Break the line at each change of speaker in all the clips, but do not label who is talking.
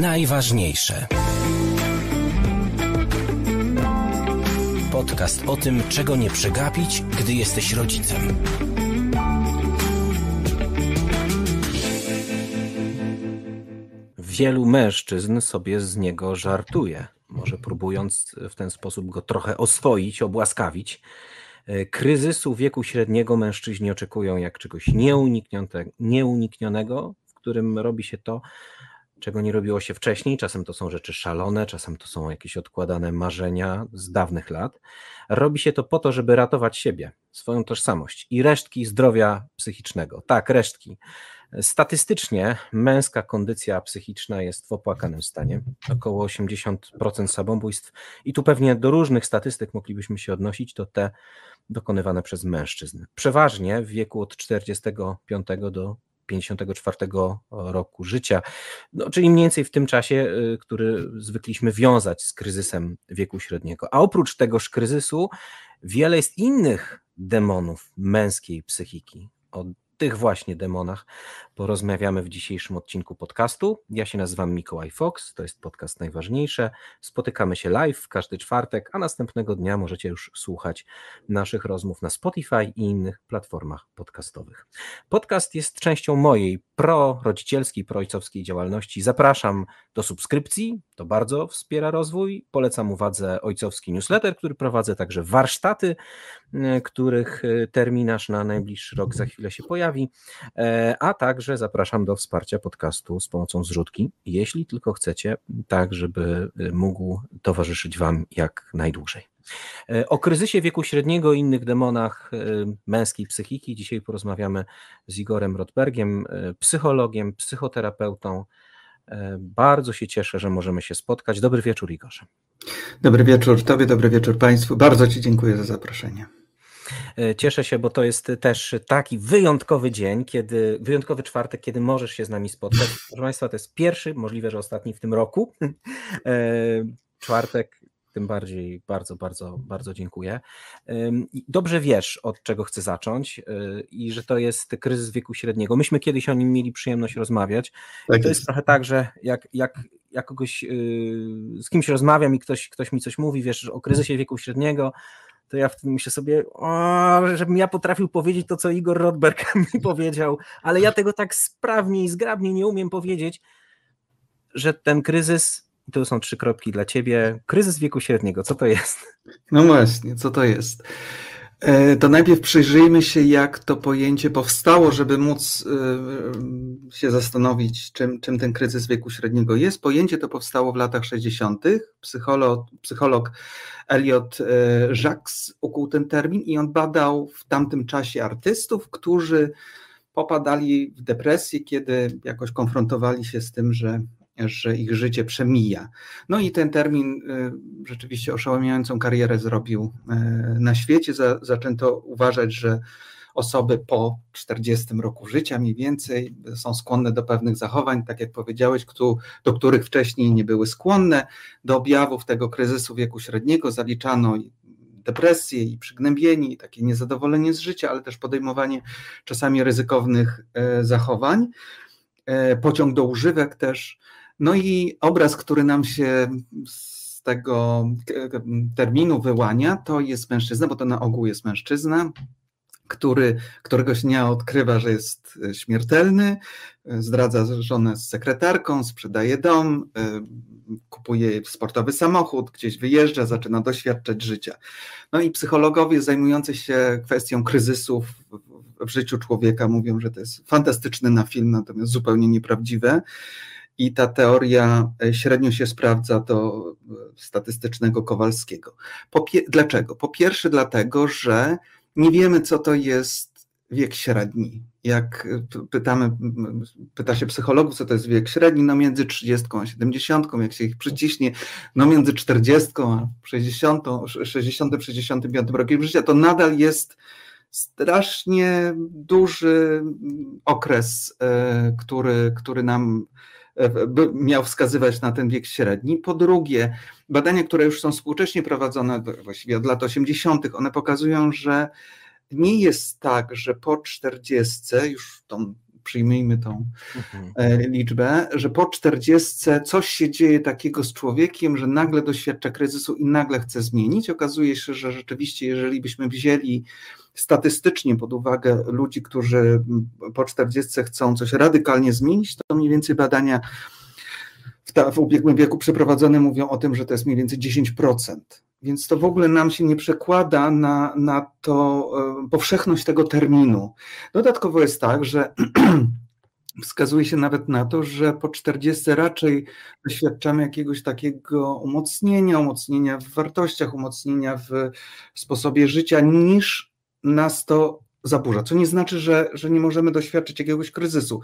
najważniejsze. Podcast o tym, czego nie przegapić, gdy jesteś rodzicem.
Wielu mężczyzn sobie z niego żartuje, może próbując w ten sposób go trochę oswoić, obłaskawić. Kryzysu wieku średniego mężczyźni oczekują jak czegoś nieuniknionego, w którym robi się to, czego nie robiło się wcześniej. Czasem to są rzeczy szalone, czasem to są jakieś odkładane marzenia z dawnych lat. Robi się to po to, żeby ratować siebie, swoją tożsamość i resztki zdrowia psychicznego. Tak, resztki. Statystycznie męska kondycja psychiczna jest w opłakanym stanie. Około 80% samobójstw, i tu pewnie do różnych statystyk moglibyśmy się odnosić, to te dokonywane przez mężczyzn. Przeważnie w wieku od 45 do 54 roku życia, no, czyli mniej więcej w tym czasie, y, który zwykliśmy wiązać z kryzysem wieku średniego. A oprócz tegoż kryzysu, wiele jest innych demonów męskiej psychiki. Od tych właśnie demonach porozmawiamy w dzisiejszym odcinku podcastu. Ja się nazywam Mikołaj Fox, to jest podcast najważniejsze. Spotykamy się live w każdy czwartek, a następnego dnia możecie już słuchać naszych rozmów na Spotify i innych platformach podcastowych. Podcast jest częścią mojej pro-rodzicielskiej, pro-ojcowskiej działalności. Zapraszam do subskrypcji, to bardzo wspiera rozwój. Polecam uwadze ojcowski newsletter, który prowadzę, także warsztaty, których terminarz na najbliższy rok za chwilę się pojawi, e, a także Także zapraszam do wsparcia podcastu z pomocą zrzutki, jeśli tylko chcecie, tak żeby y, mógł towarzyszyć Wam jak najdłużej. E, o kryzysie wieku średniego i innych demonach y, męskiej psychiki dzisiaj porozmawiamy z Igorem Rotbergiem, y, psychologiem, psychoterapeutą. Bardzo się cieszę, że możemy się spotkać. Dobry wieczór, Igorze.
Dobry wieczór Tobie, dobry wieczór Państwu. Bardzo Ci dziękuję za zaproszenie.
E, cieszę się, bo to jest też taki wyjątkowy dzień, kiedy wyjątkowy czwartek, kiedy możesz się z nami spotkać. Proszę Państwa, to jest pierwszy, możliwe, że ostatni w tym roku. E, czwartek, tym bardziej bardzo, bardzo, bardzo dziękuję. Dobrze wiesz, od czego chcę zacząć e, i że to jest kryzys wieku średniego. Myśmy kiedyś o nim mieli przyjemność rozmawiać. Tak to jest. jest trochę tak, że jak, jak, jak kogoś z kimś rozmawiam i ktoś, ktoś mi coś mówi, wiesz, o kryzysie wieku średniego, to ja wtedy myślę sobie, o, żebym ja potrafił powiedzieć to, co Igor Rodberg mi powiedział, ale ja tego tak sprawnie i zgrabnie nie umiem powiedzieć, że ten kryzys, to są trzy kropki dla ciebie, kryzys wieku średniego, co to jest?
No właśnie, co to jest? E, to najpierw przyjrzyjmy się, jak to pojęcie powstało, żeby móc e, się zastanowić, czym, czym ten kryzys wieku średniego jest. Pojęcie to powstało w latach 60. Psycholog, psycholog Elliot e, Jacques ukuł ten termin i on badał w tamtym czasie artystów, którzy popadali w depresję, kiedy jakoś konfrontowali się z tym, że że ich życie przemija. No i ten termin y, rzeczywiście oszałamiającą karierę zrobił y, na świecie. Zaczęto uważać, że osoby po 40 roku życia mniej więcej są skłonne do pewnych zachowań, tak jak powiedziałeś, do których wcześniej nie były skłonne. Do objawów tego kryzysu wieku średniego zaliczano depresję i przygnębienie, takie niezadowolenie z życia, ale też podejmowanie czasami ryzykownych y, zachowań. Pociąg do używek też no i obraz, który nam się z tego terminu wyłania, to jest mężczyzna, bo to na ogół jest mężczyzna, który któregoś dnia odkrywa, że jest śmiertelny, zdradza żonę z sekretarką, sprzedaje dom, kupuje sportowy samochód, gdzieś wyjeżdża, zaczyna doświadczać życia. No i psychologowie zajmujący się kwestią kryzysów w życiu człowieka mówią, że to jest fantastyczne na film, natomiast zupełnie nieprawdziwe i ta teoria e, średnio się sprawdza do e, statystycznego Kowalskiego. Po dlaczego? Po pierwsze, dlatego, że nie wiemy, co to jest wiek średni. Jak e, pytamy, pyta się psychologów, co to jest wiek średni, no między 30 a 70, jak się ich przyciśnie, no między 40 a 60, 60 65 rokiem życia, to nadal jest strasznie duży okres, który, który nam miał wskazywać na ten wiek średni. Po drugie, badania, które już są współcześnie prowadzone, właściwie od lat 80., one pokazują, że nie jest tak, że po 40, już tą przyjmijmy tą mhm. E, liczbę, że po 40 coś się dzieje takiego z człowiekiem, że nagle doświadcza kryzysu i nagle chce zmienić. Okazuje się, że rzeczywiście, jeżeli byśmy wzięli statystycznie pod uwagę ludzi, którzy po 40 chcą coś radykalnie zmienić, to mniej więcej badania w, ta, w ubiegłym wieku przeprowadzone mówią o tym, że to jest mniej więcej 10%. Więc to w ogóle nam się nie przekłada na, na to e, powszechność tego terminu. Dodatkowo jest tak, że wskazuje się nawet na to, że po 40 raczej doświadczamy jakiegoś takiego umocnienia, umocnienia w wartościach, umocnienia w sposobie życia, niż nas to zaburza. Co nie znaczy, że, że nie możemy doświadczyć jakiegoś kryzysu,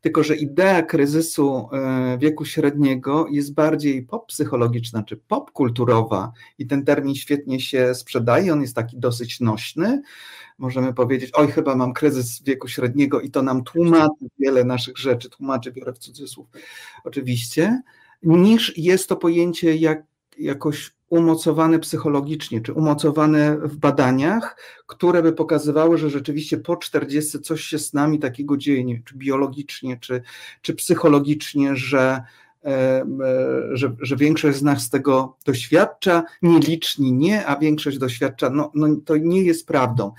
tylko że idea kryzysu e, wieku średniego jest bardziej pop-psychologiczna czy pop-kulturowa i ten termin świetnie się sprzedaje, on jest taki dosyć nośny. Możemy powiedzieć, oj, chyba mam kryzys wieku średniego i to nam tłumaczy wiele naszych rzeczy, tłumaczy, biorę w cudzysłów oczywiście, niż jest to pojęcie jak, jakoś umocowane psychologicznie, czy umocowane w badaniach, które by pokazywały, że rzeczywiście po 40 coś się z nami takiego dzieje, nie, czy biologicznie, czy, czy psychologicznie, że, e, że, że większość z nas tego doświadcza, nieliczni nie, a większość doświadcza, no, no to nie jest prawdą.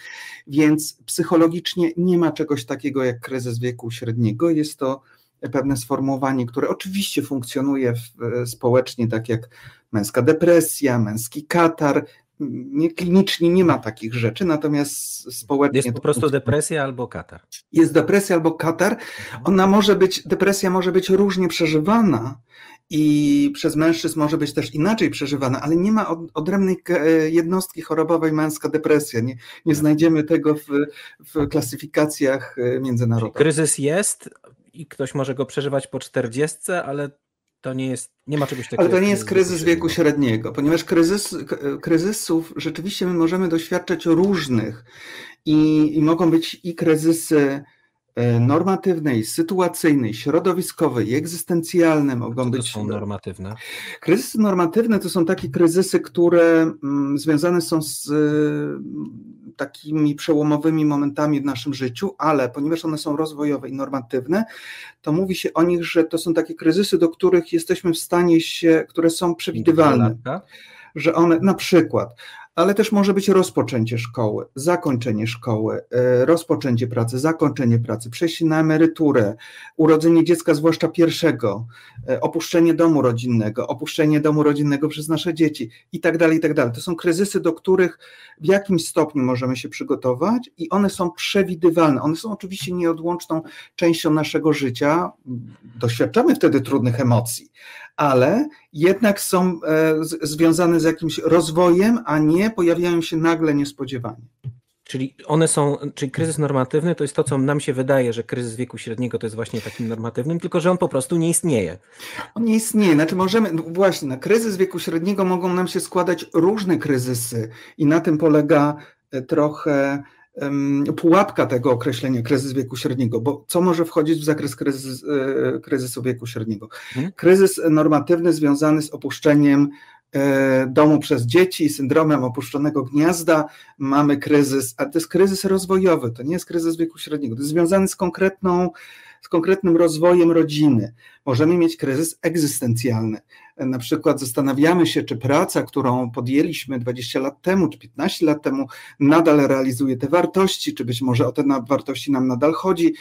Więc psychologicznie nie ma czegoś takiego jak kryzys wieku średniego, jest to pewne sformułowanie, które oczywiście funkcjonuje w, społecznie, tak jak męska depresja, męski katar. Nie, klinicznie nie ma takich rzeczy, natomiast społecznie.
Jest po prostu depresja albo katar.
Jest depresja albo katar. Ona może być, depresja może być różnie przeżywana i przez mężczyzn może być też inaczej przeżywana, ale nie ma odrębnej jednostki chorobowej męska depresja. Nie, nie znajdziemy tego w, w klasyfikacjach e, międzynarodowych.
Kryzys jest i ktoś może go przeżywać po 40, ale to nie jest, nie ma czegoś takiego.
Ale to nie jest kryzys wieku średniego, ponieważ kryzys, kryzysów rzeczywiście my możemy doświadczać różnych i, i mogą być i kryzysy e, normatywne, i sytuacyjne, i środowiskowe, i egzystencjalne mogą
Co to
być.
są normatywne?
Kryzysy normatywne to są takie kryzysy, które mm, związane są z takimi przełomowymi momentami w naszym życiu, ale ponieważ one są rozwojowe i normatywne, to mówi się o nich, że to są takie kryzysy, do których jesteśmy w stanie się, które są przewidywalne. Że one, na przykład, ale też może być rozpoczęcie szkoły, zakończenie szkoły, e, rozpoczęcie pracy, zakończenie pracy, przejście na emeryturę, urodzenie dziecka, zwłaszcza pierwszego, e, opuszczenie domu rodzinnego, opuszczenie domu rodzinnego przez nasze dzieci i tak dalej, i tak dalej. To są kryzysy, do których w jakimś stopniu możemy się przygotować i one są przewidywalne. One są oczywiście nieodłączną częścią naszego życia. Doświadczamy wtedy trudnych emocji, ale jednak są e, związane z jakimś rozwojem, a nie pojawiają się nagle niespodziewanie.
Czyli one są, czyli kryzys normatywny to jest to, co nam się wydaje, że kryzys wieku średniego to jest właśnie takim normatywnym, tylko że on po prostu nie istnieje.
On nie istnieje. Znaczy możemy, no właśnie, na kryzys wieku średniego mogą nam się składać różne kryzysy i na tym polega e, trochę pułapka tego określenia kryzys wieku średniego, bo co może wchodzić w zakres kryzys, e, kryzysu wieku średniego? Hmm? Kryzys normatywny związany z opuszczeniem e, domu przez dzieci, syndromem opuszczonego gniazda, mamy kryzys, a to jest kryzys rozwojowy, to nie jest kryzys wieku średniego, to jest związany z konkretną z konkretnym rozwojem rodziny. Możemy mieć kryzys egzystencjalny. Na przykład zastanawiamy się, czy praca, którą podjęliśmy 20 lat temu, czy 15 lat temu, nadal realizuje te wartości, czy być może o te wartości nam nadal chodzi,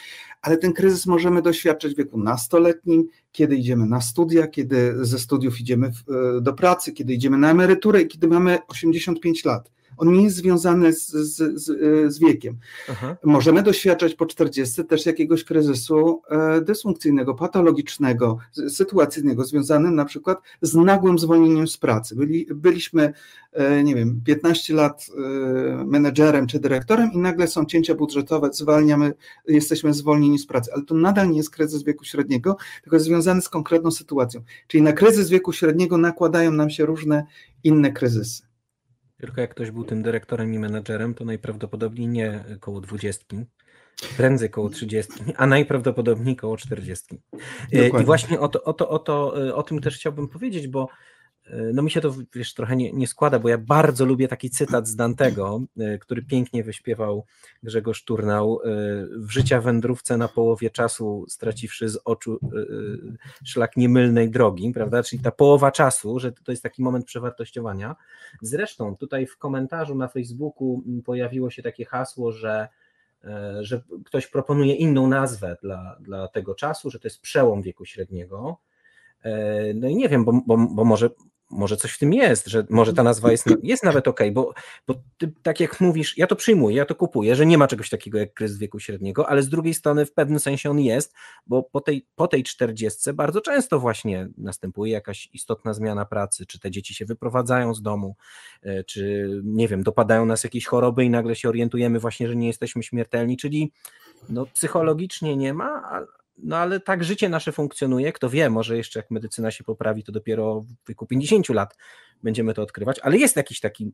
ale ten kryzys możemy doświadczyć w wieku nastoletnim, kiedy idziemy na studia, kiedy ze studiów idziemy do pracy, kiedy idziemy na emeryturę i kiedy mamy 85 lat. On nie jest związany z, z, z wiekiem. Aha. Możemy doświadczać po 40 też jakiegoś kryzysu e, dysfunkcyjnego, patologicznego, sytuacyjnego, związanym na przykład z nagłym zwolnieniem z pracy. Byli, byliśmy, e, nie wiem, 15 lat e, menedżerem czy dyrektorem i nagle są cięcia budżetowe, zwalniamy, jesteśmy zwolnieni z pracy, ale to nadal nie jest kryzys wieku średniego, tylko jest związany z konkretną sytuacją. Czyli na kryzys wieku średniego nakładają nam się różne inne kryzysy.
Tylko jak ktoś był tym dyrektorem i menedżerem, to najprawdopodobniej nie koło dwudziestki, prędzej koło trzydziestki, a najprawdopodobniej koło czterdziestki. E, I właśnie o, to, o, to, o, to, e, o tym też chciałbym powiedzieć, bo no mi się to wiesz, trochę nie, nie, składa, bo ja bardzo lubię taki cytat z Dantego, e, który pięknie wyśpiewał Grzegorz Turnał. E, w życia wędrówce na połowie czasu, straciwszy z oczu szlak niemylnej drogi, prawda? Czyli ta połowa czasu, że to jest taki moment przewartościowania. Zresztą tutaj w komentarzu na Facebooku pojawiło się takie hasło, że że ktoś proponuje inną nazwę dla, dla tego czasu, że to jest przełom wieku średniego. No i nie wiem, bo, bo, bo może, może coś w tym jest, że może ta nazwa jest, jest nawet ok, bo, bo ty, tak jak mówisz, ja to przyjmuję, ja to kupuję, że nie ma czegoś takiego jak kryzys wieku średniego, ale z drugiej strony w pewnym sensie on jest, bo po tej, po tej 40 bardzo często właśnie następuje jakaś istotna zmiana pracy, czy te dzieci się wyprowadzają z domu, e, czy nie wiem, dopadają nas jakieś choroby i nagle się orientujemy właśnie, że nie jesteśmy śmiertelni, czyli no, psychologicznie nie ma, no ale tak życie nasze funkcjonuje. Kto wie, może jeszcze jak medycyna się poprawi, to dopiero w wieku 50 lat będziemy to odkrywać, ale jest jakiś taki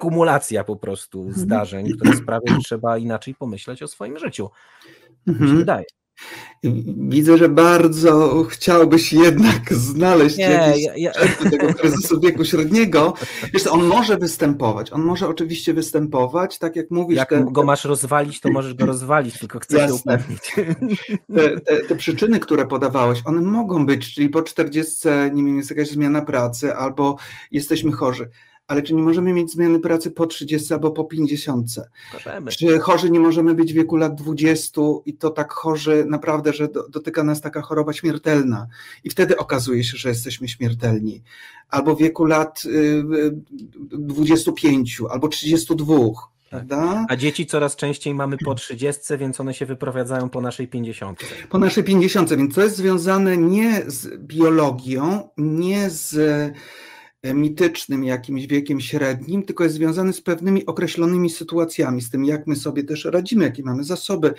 kumulacja po prostu mhm. zdarzeń, które sprawia, że trzeba inaczej pomyśleć o swoim życiu. Mi się mhm. wydaje.
Widzę, że bardzo chciałbyś jednak znaleźć Nie, jakieś ja, ja... tego kryzysu wieku średniego. Wiesz, on może występować, on może oczywiście występować, tak jak mówisz.
Jak te, go masz rozwalić, to możesz go rozwalić, tylko chcę się upewnić.
Te, te, te, przyczyny, które podawałeś, one mogą być, czyli po 40 nie wiem, jest jakaś zmiana pracy albo jesteśmy chorzy ale czy nie możemy mieć zmiany pracy po 30 albo po 50? Możemy. Czy chorzy nie możemy być w wieku lat 20 i to tak chorzy naprawdę, że do, dotyka nas taka choroba śmiertelna i wtedy okazuje się, że jesteśmy śmiertelni. Albo w wieku lat y, 25 albo 32. Tak.
A dzieci coraz częściej mamy po 30, więc one się wyprowadzają po naszej 50.
Po naszej 50, więc to jest związane nie z biologią, nie z mitycznym jakimś wiekiem średnim, tylko jest związany z pewnymi określonymi sytuacjami, z tym, jak my sobie też radzimy, jakie mamy zasoby,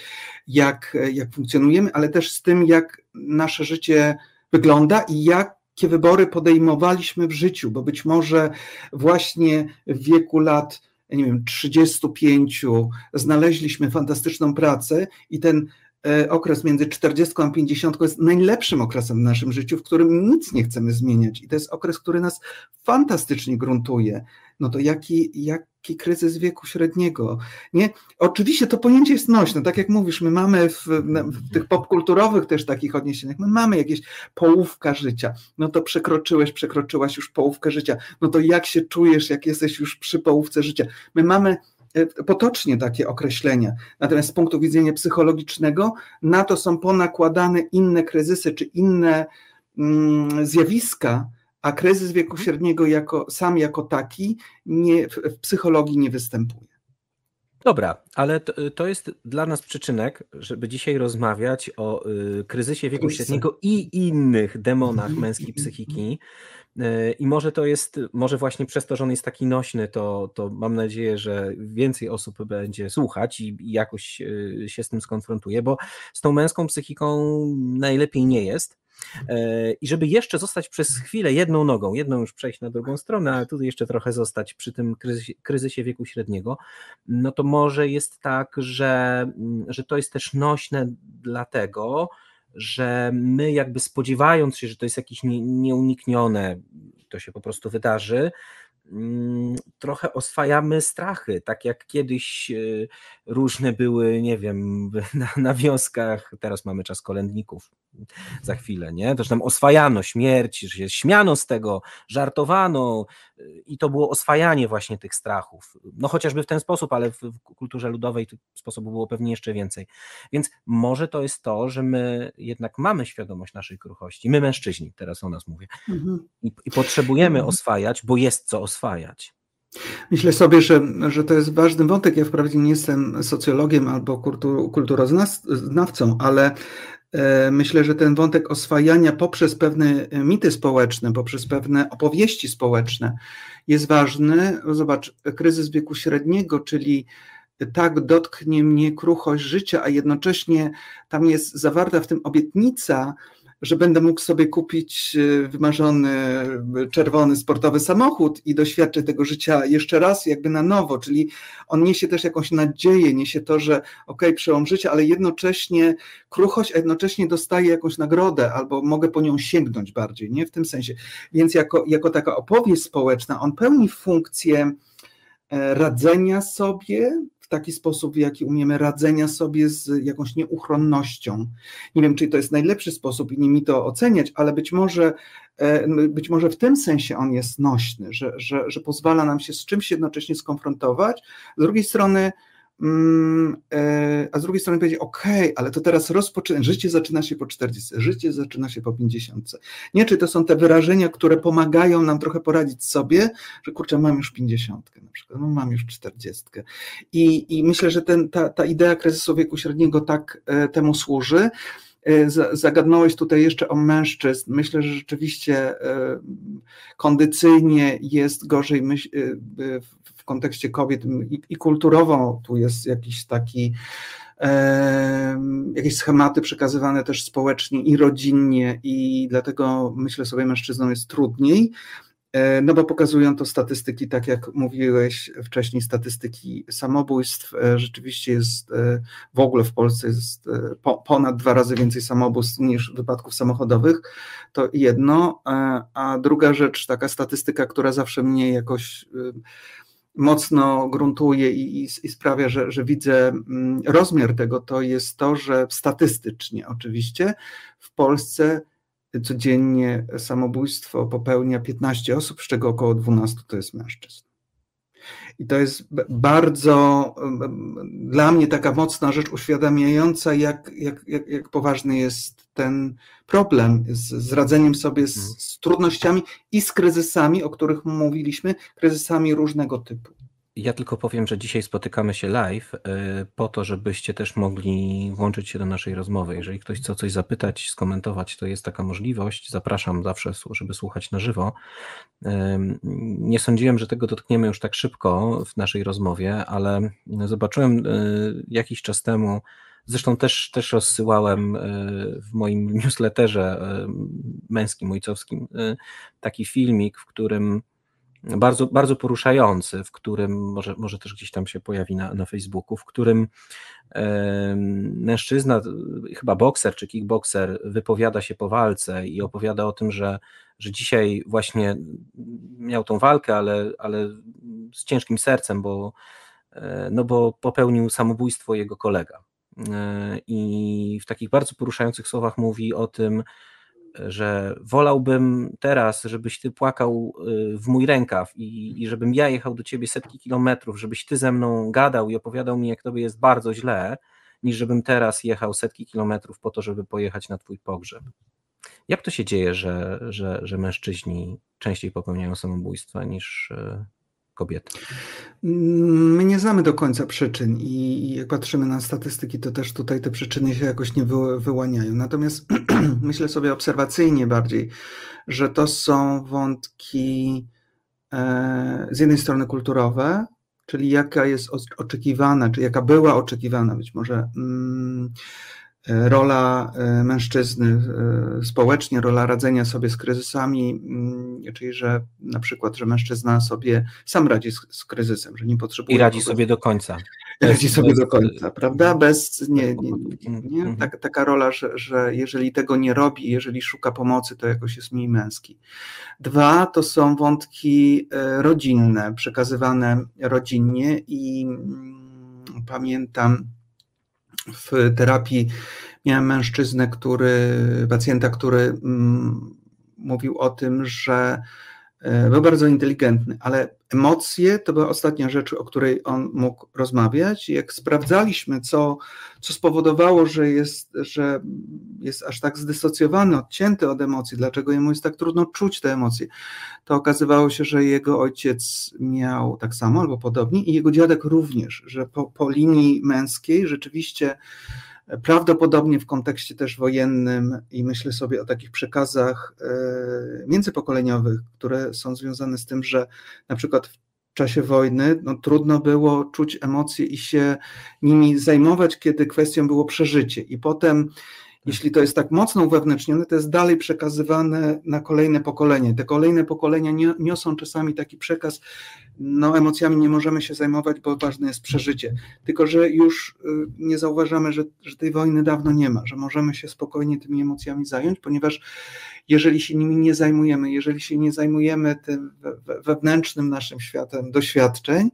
jak, jak funkcjonujemy, ale też z tym, jak nasze życie wygląda i jakie wybory podejmowaliśmy w życiu, bo być może właśnie w wieku lat nie wiem, 35 znaleźliśmy fantastyczną pracę i ten E, okres między 40 a 50 jest najlepszym okresem w naszym życiu, w którym nic nie chcemy zmieniać. I to jest okres, który nas fantastycznie gruntuje. No to jaki, jaki kryzys wieku średniego? Nie? Oczywiście to pojęcie jest nośne. Tak jak mówisz, my mamy w, w tych popkulturowych też takich odniesieniach, my mamy jakieś połówka życia. No to przekroczyłeś, przekroczyłaś już połówkę życia. No to jak się czujesz, jak jesteś już przy połówce życia? My mamy E, potocznie takie określenia. Natomiast z punktu widzenia psychologicznego na to są ponakładane inne kryzysy czy inne mm, zjawiska, a kryzys wieku mhm. średniego jako, sam jako taki nie, w, w psychologii nie występuje.
Dobra, ale to, to, jest dla nas przyczynek, żeby dzisiaj rozmawiać o y, kryzysie wieku średniego i innych demonach mhm. męskiej psychiki. E, I może to jest, może właśnie przez to, że on jest taki nośny, to, to mam nadzieję, że więcej osób będzie słuchać i, jakoś e, się z tym skonfrontuje, bo z tą męską psychiką najlepiej nie jest. E, I żeby jeszcze zostać przez chwilę jedną nogą, jedną już przejść na drugą stronę, ale tutaj jeszcze trochę zostać przy tym kryzysie, kryzysie wieku średniego, no to może jest tak, że, że to jest też nośne dlatego, że my jakby spodziewając się, że to jest jakieś nieuniknione, to się po prostu wydarzy, mm, trochę oswajamy strachy, tak jak kiedyś e, różne były, nie wiem, na, na wioskach, teraz mamy czas kolędników, za chwilę, nie? Też tam oswajano śmierć, że się śmiano z tego, żartowano i to było oswajanie właśnie tych strachów. No chociażby w ten sposób, ale w, w kulturze ludowej tych sposobów było pewnie jeszcze więcej. Więc może to jest to, że my jednak mamy świadomość naszej kruchości, my mężczyźni, teraz o nas mówię, mhm. i, i potrzebujemy mhm. oswajać, bo jest co oswajać.
Myślę sobie, że, że to jest ważny wątek. Ja wprawdzie nie jestem socjologiem albo kultur, kulturoznawcą, ale myślę, że ten wątek oswajania poprzez pewne mity społeczne, poprzez pewne opowieści społeczne jest ważny. Zobacz, kryzys wieku średniego, czyli tak dotknie mnie kruchość życia, a jednocześnie tam jest zawarta w tym obietnica że będę mógł sobie kupić e, wymarzony czerwony sportowy samochód i doświadczyć tego życia jeszcze raz, jakby na nowo. Czyli on niesie też jakąś nadzieję, niesie to, że ok, przełom życia, ale jednocześnie kruchość, a jednocześnie dostaje jakąś nagrodę albo mogę po nią sięgnąć bardziej, nie w tym sensie. Więc jako, jako taka opowieść społeczna, on pełni funkcję e, radzenia sobie taki sposób, w jaki umiemy radzenia sobie z jakąś nieuchronnością. Nie wiem, czy to jest najlepszy sposób i nie mi to oceniać, ale być może, e, być może w tym sensie on jest nośny, że, że, że pozwala nam się z czymś jednocześnie skonfrontować. Z drugiej strony, a z drugiej strony powiedzieć, ok, ale to teraz rozpoczyna, życie zaczyna się po 40, życie zaczyna się po 50. Nie, czy to są te wyrażenia, które pomagają nam trochę poradzić sobie, że kurczę, mam już 50 na przykład, no mam już 40. I, i myślę, że ten, ta, ta idea kryzysu wieku średniego tak e, temu służy. E, zagadnąłeś tutaj jeszcze o mężczyzn. Myślę, że rzeczywiście kondycyjnie jest gorzej w kontekście kobiet i, i kulturowo tu jest jakiś taki jakieś schematy przekazywane też społecznie i rodzinnie i dlatego myślę sobie mężczyznom jest trudniej, e, no bo pokazują to statystyki, tak jak mówiłeś wcześniej, statystyki samobójstw. E, rzeczywiście jest e, w ogóle w Polsce jest ponad dwa razy więcej samobójstw niż wypadków samochodowych. To jedno. A druga rzecz, taka statystyka, która zawsze mnie jakoś mocno gruntuje i, i, i sprawia, że, że widzę mm, rozmiar tego, to jest to, że statystycznie oczywiście w Polsce codziennie samobójstwo popełnia 15 osób, z czego około 12 to jest mężczyzn. I to jest bardzo dla mnie taka mocna rzecz uświadamiająca, jak, jak, jak, jak poważny jest ten problem z, z radzeniem sobie z, mhm. z trudnościami i z kryzysami, o których mówiliśmy, kryzysami różnego typu.
Ja tylko powiem, że dzisiaj spotykamy się live y, po to, żebyście też mogli włączyć się do naszej rozmowy. Jeżeli ktoś chce coś zapytać, skomentować, to jest taka możliwość. Zapraszam zawsze, żeby słuchać na żywo. Nie sądziłem, że tego dotkniemy już tak szybko w naszej rozmowie, ale zobaczyłem y, jakiś czas temu, zresztą też, też rozsyłałem y, w moim newsletterze męskim, ojcowskim taki filmik, w którym bardzo, bardzo poruszający, w którym może, może też gdzieś tam się pojawi na, na Facebooku, w którym e, mężczyzna, chyba bokser czy kickbokser, wypowiada się po walce i opowiada o tym, że, że dzisiaj właśnie miał tą walkę, ale, ale z ciężkim sercem, bo, e, no bo popełnił samobójstwo jego kolega. E, I w takich bardzo poruszających słowach mówi o tym, że wolałbym teraz, żebyś ty płakał y, w mój rękaw i, i żebym ja jechał do ciebie setki kilometrów, żebyś ty ze mną gadał i opowiadał mi, jak tobie jest bardzo źle, niż żebym teraz jechał setki kilometrów po to, żeby pojechać na twój pogrzeb. Jak to się dzieje, że, że, że mężczyźni częściej popełniają samobójstwa niż kobiety?
My nie znamy do końca przyczyn i jak patrzymy na statystyki, to też tutaj te przyczyny się jakoś nie wyłaniają. Natomiast myślę sobie obserwacyjnie bardziej, że to są wątki e, z jednej strony kulturowe, czyli jaka jest oczekiwana, czy jaka była oczekiwana być może mm, rola e, mężczyzny e, społecznie, rola radzenia sobie z kryzysami, mm, czyli że na przykład, że mężczyzna sobie sam radzi z, z kryzysem, że nie potrzebuje.
I radzi sobie do końca.
Radzi sobie do końca, prawda? Bez, nie, nie, nie? Mhm. Tak, taka rola, że, że jeżeli tego nie robi, jeżeli szuka pomocy, to jakoś jest mniej męski. Dwa to są wątki rodzinne, przekazywane rodzinnie i mm, pamiętam, w terapii miałem mężczyznę, który, pacjenta, który mm, mówił o tym, że był bardzo inteligentny, ale emocje to była ostatnia rzecz, o której on mógł rozmawiać. Jak sprawdzaliśmy, co, co spowodowało, że jest, że jest aż tak zdysocjowany, odcięty od emocji, dlaczego jemu jest tak trudno czuć te emocje, to okazywało się, że jego ojciec miał tak samo albo podobnie i jego dziadek również, że po, po linii męskiej rzeczywiście prawdopodobnie w kontekście też wojennym i myślę sobie o takich przekazach e, międzypokoleniowych, które są związane z tym, że na przykład w czasie wojny no, trudno było czuć emocje i się nimi zajmować, kiedy kwestią było przeżycie. I potem Jeśli to jest tak mocno uwewnętrznione, to jest dalej przekazywane na kolejne pokolenie. Te kolejne pokolenia niosą czasami taki przekaz, no emocjami nie możemy się zajmować, bo ważne jest przeżycie. Tylko, że już y, nie zauważamy, że, że tej wojny dawno nie ma, że możemy się spokojnie tymi emocjami zająć, ponieważ jeżeli się nimi nie zajmujemy, jeżeli się nie zajmujemy tym wewnętrznym naszym światem doświadczeń,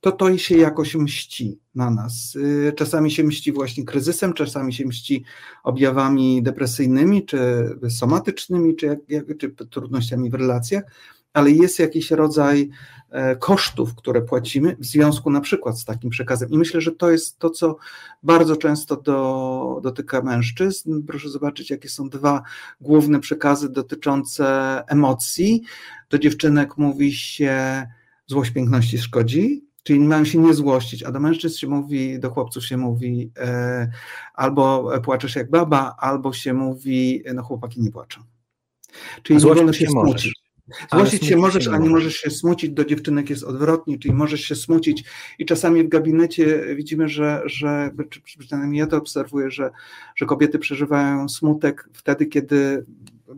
to to się jakoś mści na nas. Y, czasami się mści właśnie kryzysem, czasami się mści objawami depresyjnymi, czy somatycznymi, czy, jak, czy trudnościami w relacjach, ale jest jakiś rodzaj e, kosztów, które płacimy w związku na przykład z takim przekazem. I myślę, że to jest to, co bardzo często do, dotyka mężczyzn. Proszę zobaczyć, jakie są dwa główne przekazy dotyczące emocji. Do dziewczynek mówi się, złość piękności szkodzi, Czyli mają się nie złościć, a do mężczyzn się mówi, do chłopców się mówi e, albo płaczesz jak baba, albo się mówi, no chłopaki nie płaczą. Czyli nie wolno się, się smucić. Złościć się możesz, a nie możesz się smucić, do dziewczynek jest odwrotnie, czyli możesz się smucić. I czasami w gabinecie widzimy, że, że przynajmniej ja to obserwuję, że, że kobiety przeżywają smutek wtedy, kiedy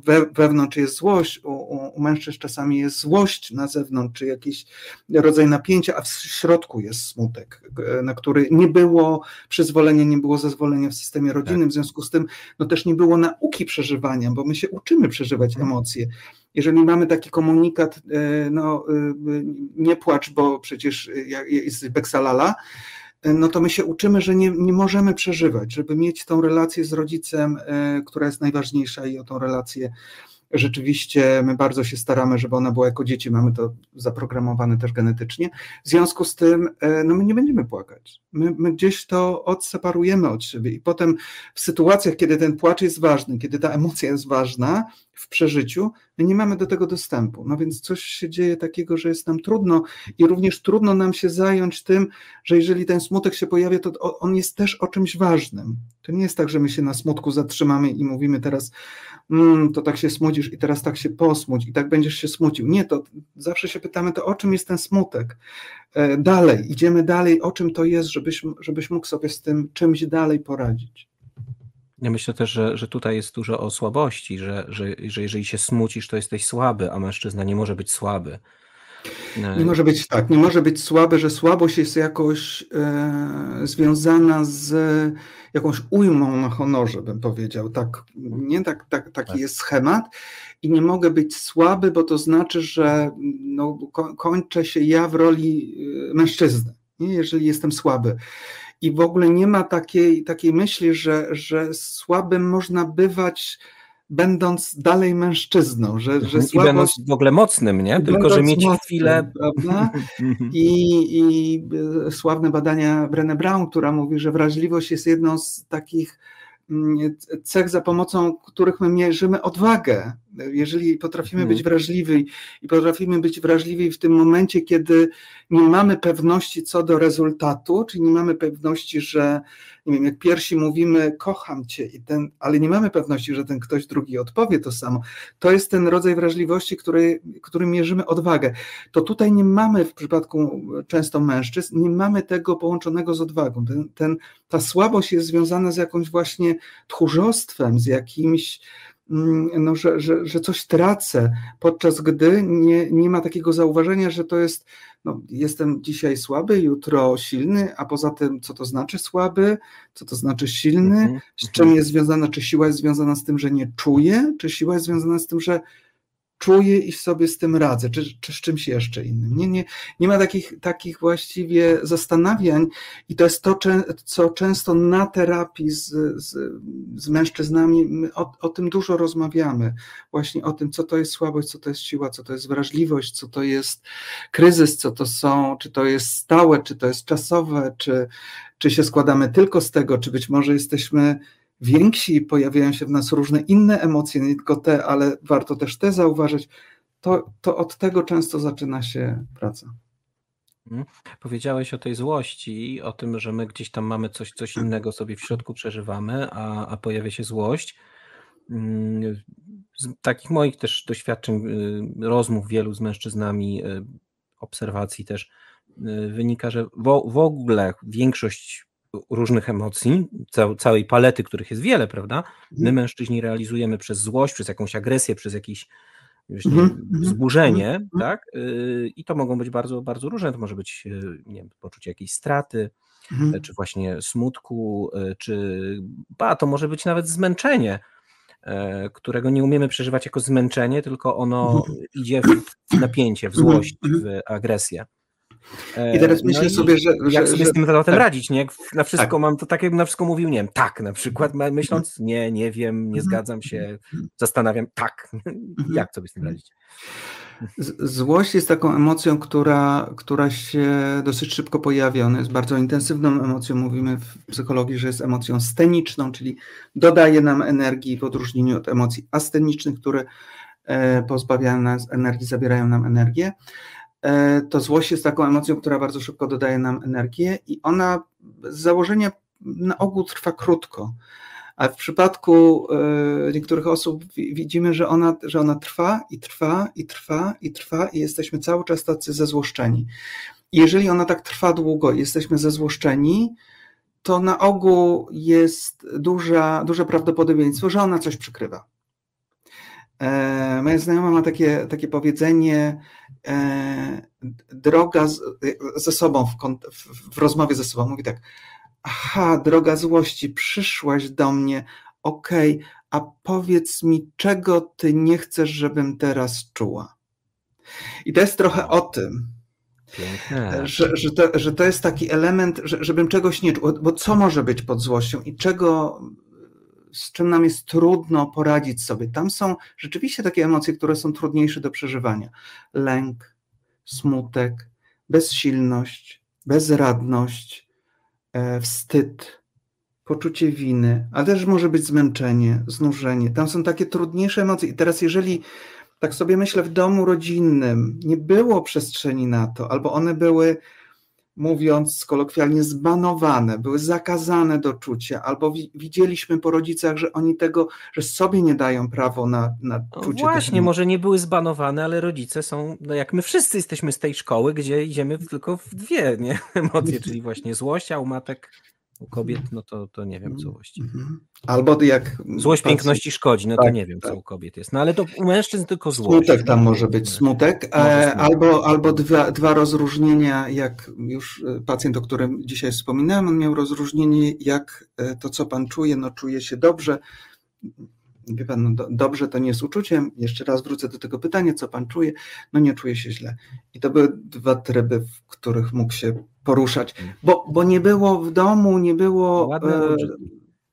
we, wewnątrz jest złość, u, u, mężczyzn czasami jest złość na zewnątrz, czy jakiś rodzaj napięcia, a w środku jest smutek, na który nie było przyzwolenia, nie było zezwolenia w systemie rodzinnym, w związku z tym no też nie było nauki przeżywania, bo my się uczymy przeżywać mhm. emocje. Jeżeli mamy taki komunikat, e, no e, nie płacz, bo przecież jest beksalala, no to my się uczymy, że nie, nie możemy przeżywać, żeby mieć tą relację z rodzicem, e, która jest najważniejsza i o tą relację rzeczywiście my bardzo się staramy, żeby ona była jako dzieci, mamy to zaprogramowane też genetycznie. W związku z tym, e, no my nie będziemy płakać. My, my, gdzieś to odseparujemy od siebie i potem w sytuacjach, kiedy ten płacz jest ważny, kiedy ta emocja jest ważna w przeżyciu, my nie mamy do tego dostępu. No więc coś się dzieje takiego, że jest nam trudno i również trudno nam się zająć tym, że jeżeli ten smutek się pojawia, to on jest też o czymś ważnym. To nie jest tak, że my się na smutku zatrzymamy i mówimy teraz, mmm, to tak się smucisz i teraz tak się posmuć i tak będziesz się smucił. Nie, to zawsze się pytamy, to o czym jest ten smutek? E, dalej, idziemy dalej, o czym to jest, żebyś, żebyś mógł sobie z tym czymś dalej poradzić.
Ja myślę też, że, że tutaj jest dużo o słabości, że, że, że jeżeli się smucisz, to jesteś słaby, a mężczyzna nie może być słaby.
E, nie może być tak, nie może być słaby, że słabość jest jakoś e, związana z jakąś ujmą na honorze, bym powiedział. Tak, nie tak, tak, taki tak. jest schemat i nie mogę być słaby, bo to znaczy, że no, kończę się ja w roli e, mężczyzny, nie? jeżeli jestem słaby. I w ogóle nie ma takiej, takiej myśli, że, że słabym można bywać będąc dalej mężczyzną, że, że
I będąc w ogóle mocnym, nie? Tylko, że mieć mocnym, chwilę...
Prawda? I, I sławne badania Brené Brown, która mówi, że wrażliwość jest jedną z takich mm, cech, za pomocą których my mierzymy odwagę. Jeżeli potrafimy być mhm. wrażliwi i potrafimy być wrażliwi w tym momencie, kiedy nie mamy pewności co do rezultatu, czyli nie mamy pewności, że nie wiem, jak piersi mówimy kocham cię, i ten, ale nie mamy pewności, że ten ktoś drugi odpowie to samo. To jest ten rodzaj wrażliwości, który, którym mierzymy odwagę. To tutaj nie mamy w przypadku często mężczyzn, nie mamy tego połączonego z odwagą. Ten, ten, ta słabość jest związana z jakimś właśnie tchórzostwem, z jakimś no, że, że, że coś tracę, podczas gdy nie, nie ma takiego zauważenia, że to jest, no, jestem dzisiaj słaby, jutro silny, a poza tym, co to znaczy słaby, co to znaczy silny, mhm, z czym mhm. jest związana, czy siła jest związana z tym, że nie czuję, czy siła jest związana z tym, że czuję i sobie z tym radzę, czy, czy z czymś jeszcze innym. Nie, nie, nie ma takich, takich właściwie zastanawiań i to jest to, co często na terapii z, z, z mężczyznami, o, o tym dużo rozmawiamy, właśnie o tym, co to jest słabość, co to jest siła, co to jest wrażliwość, co to jest kryzys, co to są, czy to jest stałe, czy to jest czasowe, czy, czy się składamy tylko z tego, czy być może jesteśmy więksi, pojawiają się w nas różne inne emocje, nie tylko te, ale warto też te zauważyć, to, to od tego często zaczyna się praca.
Mhm. Powiedziałeś o tej złości, o tym, że my gdzieś tam mamy coś, coś innego sobie w środku przeżywamy, a, a pojawia się złość. Mm, z takich moich też doświadczeń, y, rozmów wielu z mężczyznami, y, obserwacji też y, wynika, że w, w ogóle większość różnych emocji, całej palety, których jest wiele, prawda? My,
Mhm.
mężczyźni, realizujemy przez złość, przez jakąś agresję, przez jakieś wiesz, nie,
Mhm, mhm,
wzburzenie, tak? Y, I to mogą być bardzo, bardzo różne. To może być y, nie wiem, poczucie jakiejś straty, czy właśnie smutku, y, czy ba, to może być nawet zmęczenie, e, którego nie umiemy przeżywać jako zmęczenie, tylko ono idzie w napięcie, w złość, w agresję.
I teraz
E,
myślę
no
sobie, że,
Jak
że,
sobie
że
z tym tematem
tak.
radzić, nie? Jak na wszystko
Tak.
mam, to tak jakbym na wszystko mówił, nie wiem, tak na przykład, myśląc, nie, nie wiem, nie
Mhm.
zgadzam się, zastanawiam, tak. Jak sobie z tym radzić?
Złość jest taką emocją, która, która się dosyć szybko pojawia. Ona jest bardzo intensywną emocją. Mówimy w psychologii, że jest emocją steniczną, czyli dodaje nam energii w odróżnieniu od emocji astenicznych, które e, pozbawiają nas energii, zabierają nam energię. E, To złość jest taką emocją, która bardzo szybko dodaje nam energię i ona z założenia na ogół trwa krótko. A w przypadku e, niektórych osób wi- widzimy, że ona, że ona trwa i trwa i trwa i trwa i jesteśmy cały czas tacy zezłoszczeni. Jeżeli ona tak trwa długo i jesteśmy zezłoszczeni, to na ogół jest duża, duże prawdopodobieństwo, że ona coś przykrywa. E, moja znajoma ma takie, takie powiedzenie, e, droga z, ze sobą, w, w, w rozmowie ze sobą, mówi tak, aha, droga złości, przyszłaś do mnie, okej, a powiedz mi, czego ty nie chcesz, żebym teraz czuła. I to jest trochę o tym,
Piękne.
że, że, to, że to jest taki element, że, żebym czegoś nie czuł, bo co może być pod złością i czego, z czym nam jest trudno poradzić sobie. Tam są rzeczywiście takie emocje, które są trudniejsze do przeżywania. Lęk, smutek, bezsilność, bezradność, e, wstyd, poczucie winy, ale też może być zmęczenie, znużenie. Tam są takie trudniejsze emocje. I teraz, jeżeli tak sobie myślę, w domu rodzinnym nie było przestrzeni na to, albo one były, mówiąc kolokwialnie, zbanowane, były zakazane do czucia, albo wi- widzieliśmy po rodzicach, że oni tego, że sobie nie dają prawo na, na
No
czucie. tych
właśnie, może nie były zbanowane, ale rodzice są, no jak my wszyscy jesteśmy z tej szkoły, gdzie idziemy tylko w dwie nie? emocje, czyli właśnie złość, a u matek, u kobiet, no to, to nie wiem co właściwie.
Mhm. Albo jak.
Złość piękności szkodzi, no to
Tak,
nie wiem co
tak.
u kobiet jest. No ale to u mężczyzn tylko złość.
Smutek tam może być, smutek,
Może smutek.
albo, albo dwa, dwa rozróżnienia, jak już e, pacjent, o którym dzisiaj wspominałem, on miał rozróżnienie, jak e, to, co pan czuje, no czuje się dobrze. Wie pan, no, do, dobrze to nie jest uczuciem. Jeszcze raz wrócę do tego pytania, co pan czuje. No nie czuje się źle. I to były dwa tryby, w których mógł się poruszać, bo, bo nie było w domu, nie było. E,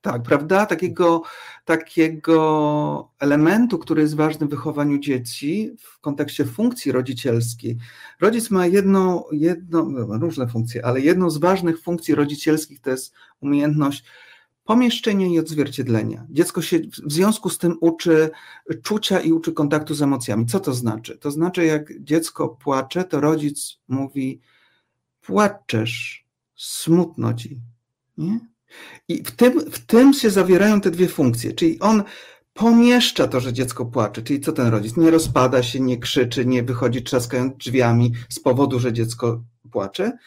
tak, prawda? Takiego, takiego elementu, który jest ważny w wychowaniu dzieci w kontekście funkcji rodzicielskiej. Rodzic ma jedną, jedną no, różne funkcje, ale jedną z ważnych funkcji rodzicielskich to jest umiejętność pomieszczenia i odzwierciedlenia. Dziecko się w związku z tym uczy czucia i uczy kontaktu z emocjami. Co to znaczy? To znaczy, jak dziecko płacze, to rodzic mówi: Płaczesz, smutno ci. Nie? I w tym, w tym się zawierają te dwie funkcje, czyli on pomieszcza to, że dziecko płacze, czyli co ten rodzic? Nie rozpada się, nie krzyczy, nie wychodzi trzaskając drzwiami z powodu, że dziecko płacze,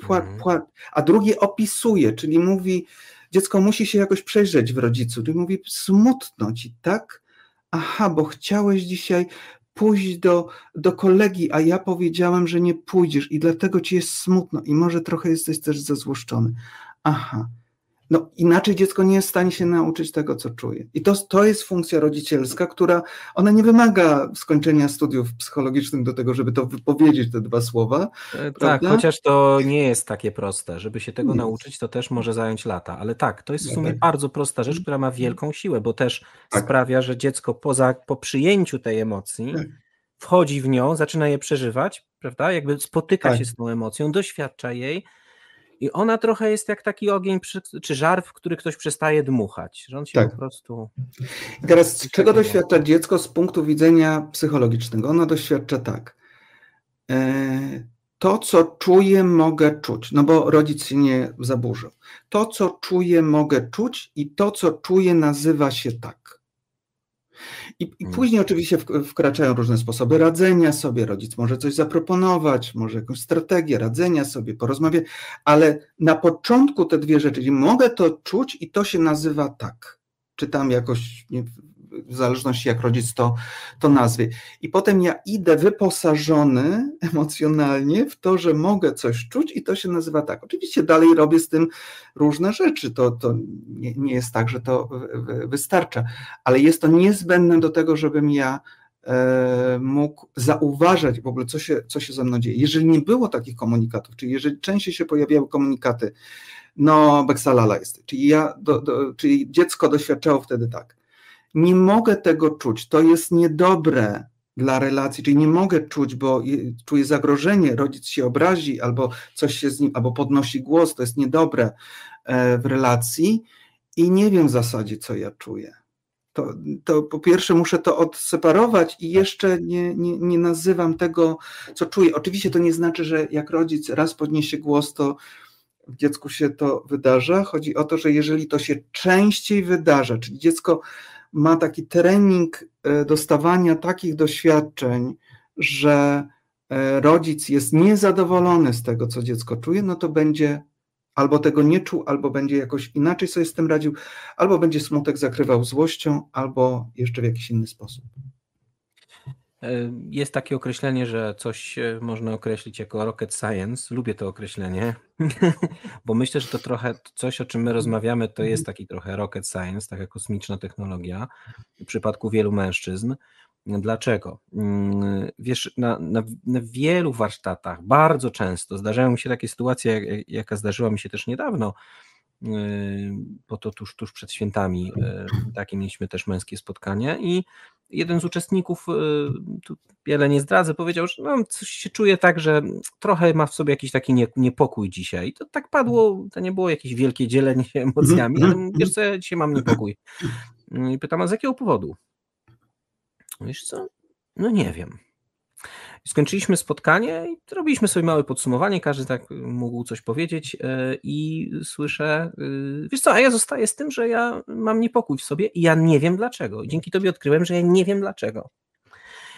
pła,
Mhm.
pła, a drugie opisuje, czyli mówi, dziecko musi się jakoś przejrzeć w rodzicu, czyli mówi smutno ci, tak? Aha, bo chciałeś dzisiaj pójść do, do kolegi, a ja powiedziałem, że nie pójdziesz i dlatego ci jest smutno i może trochę jesteś też zezłoszczony. Aha. No inaczej dziecko nie jest w stanie się nauczyć tego, co czuje. I to, to jest funkcja rodzicielska, która, ona nie wymaga skończenia studiów psychologicznych do tego, żeby to wypowiedzieć, te dwa słowa.
E, Tak,
Prawda?
chociaż to nie jest takie proste. Żeby się tego
Nie jest.
nauczyć, to też może zająć lata. Ale tak, to jest w sumie
tak.
bardzo prosta rzecz, która ma wielką siłę, bo też
Tak.
sprawia, że dziecko poza, po przyjęciu tej emocji
Tak.
wchodzi w nią, zaczyna je przeżywać, prawda? Jakby spotyka
Tak.
się z tą emocją, doświadcza jej i ona trochę jest jak taki ogień czy żar, w który ktoś przestaje dmuchać, że on się
Tak.
po prostu...
I teraz czego doświadcza dziecko z punktu widzenia psychologicznego? Ono doświadcza tak. E, To, co czuję, mogę czuć, no bo rodzic się nie zaburzył. To, co czuję, mogę czuć i to, co czuję, nazywa się tak. I, I, mm. później oczywiście wkraczają różne sposoby radzenia sobie. Rodzic może coś zaproponować, może jakąś strategię radzenia sobie, porozmawiać, ale na początku te dwie rzeczy, czyli mogę to czuć i to się nazywa tak. Czy tam jakoś, w zależności jak rodzic to, to nazwie. I potem ja idę wyposażony emocjonalnie w to, że mogę coś czuć i to się nazywa tak. Oczywiście dalej robię z tym różne rzeczy, to, to nie, nie jest tak, że to wystarcza, ale jest to niezbędne do tego, żebym ja e, mógł zauważać w ogóle, co się, co się ze mną dzieje. Jeżeli nie było takich komunikatów, czyli jeżeli częściej się pojawiały komunikaty, no, beksalala jest, czyli, ja do, do, czyli dziecko doświadczało wtedy tak nie mogę tego czuć, to jest niedobre dla relacji, czyli nie mogę czuć, bo czuję zagrożenie, rodzic się obrazi, albo coś się z nim, albo podnosi głos, to jest niedobre e, w relacji i nie wiem w zasadzie, co ja czuję. To, to po pierwsze muszę to odseparować i jeszcze nie, nie, nie nazywam tego, co czuję. Oczywiście to nie znaczy, że jak rodzic raz podniesie głos, to w dziecku się to wydarza. Chodzi o to, że jeżeli to się częściej wydarza, czyli dziecko ma taki trening e, dostawania takich doświadczeń, że e, rodzic jest niezadowolony z tego, co dziecko czuje, no to będzie albo tego nie czuł, albo będzie jakoś inaczej sobie z tym radził, albo będzie smutek zakrywał złością, albo jeszcze w jakiś inny sposób.
E, jest takie określenie, że coś można określić jako rocket science. Lubię to określenie, bo myślę, że to trochę coś, o czym my rozmawiamy, to jest taki trochę rocket science, taka kosmiczna technologia w przypadku wielu mężczyzn. Dlaczego? Mm, wiesz, na, na, na wielu warsztatach bardzo często zdarzają mi się takie sytuacje, jaka zdarzyła mi się też niedawno, bo to tuż, tuż przed świętami takie mieliśmy też męskie spotkania i jeden z uczestników, tu wiele nie zdradzę, powiedział, że no, coś się czuje tak, że trochę ma w sobie jakiś taki niepokój dzisiaj. To tak padło, to nie było jakieś wielkie dzielenie się emocjami, ale wiesz co, ja dzisiaj mam niepokój. I pytam, a z jakiego powodu? Wiesz co? No nie wiem. Skończyliśmy spotkanie i robiliśmy sobie małe podsumowanie, każdy tak mógł coś powiedzieć e, i słyszę, e, wiesz co, a ja zostaję z tym, że ja mam niepokój w sobie i ja nie wiem dlaczego. Dzięki tobie odkryłem, że ja nie wiem dlaczego.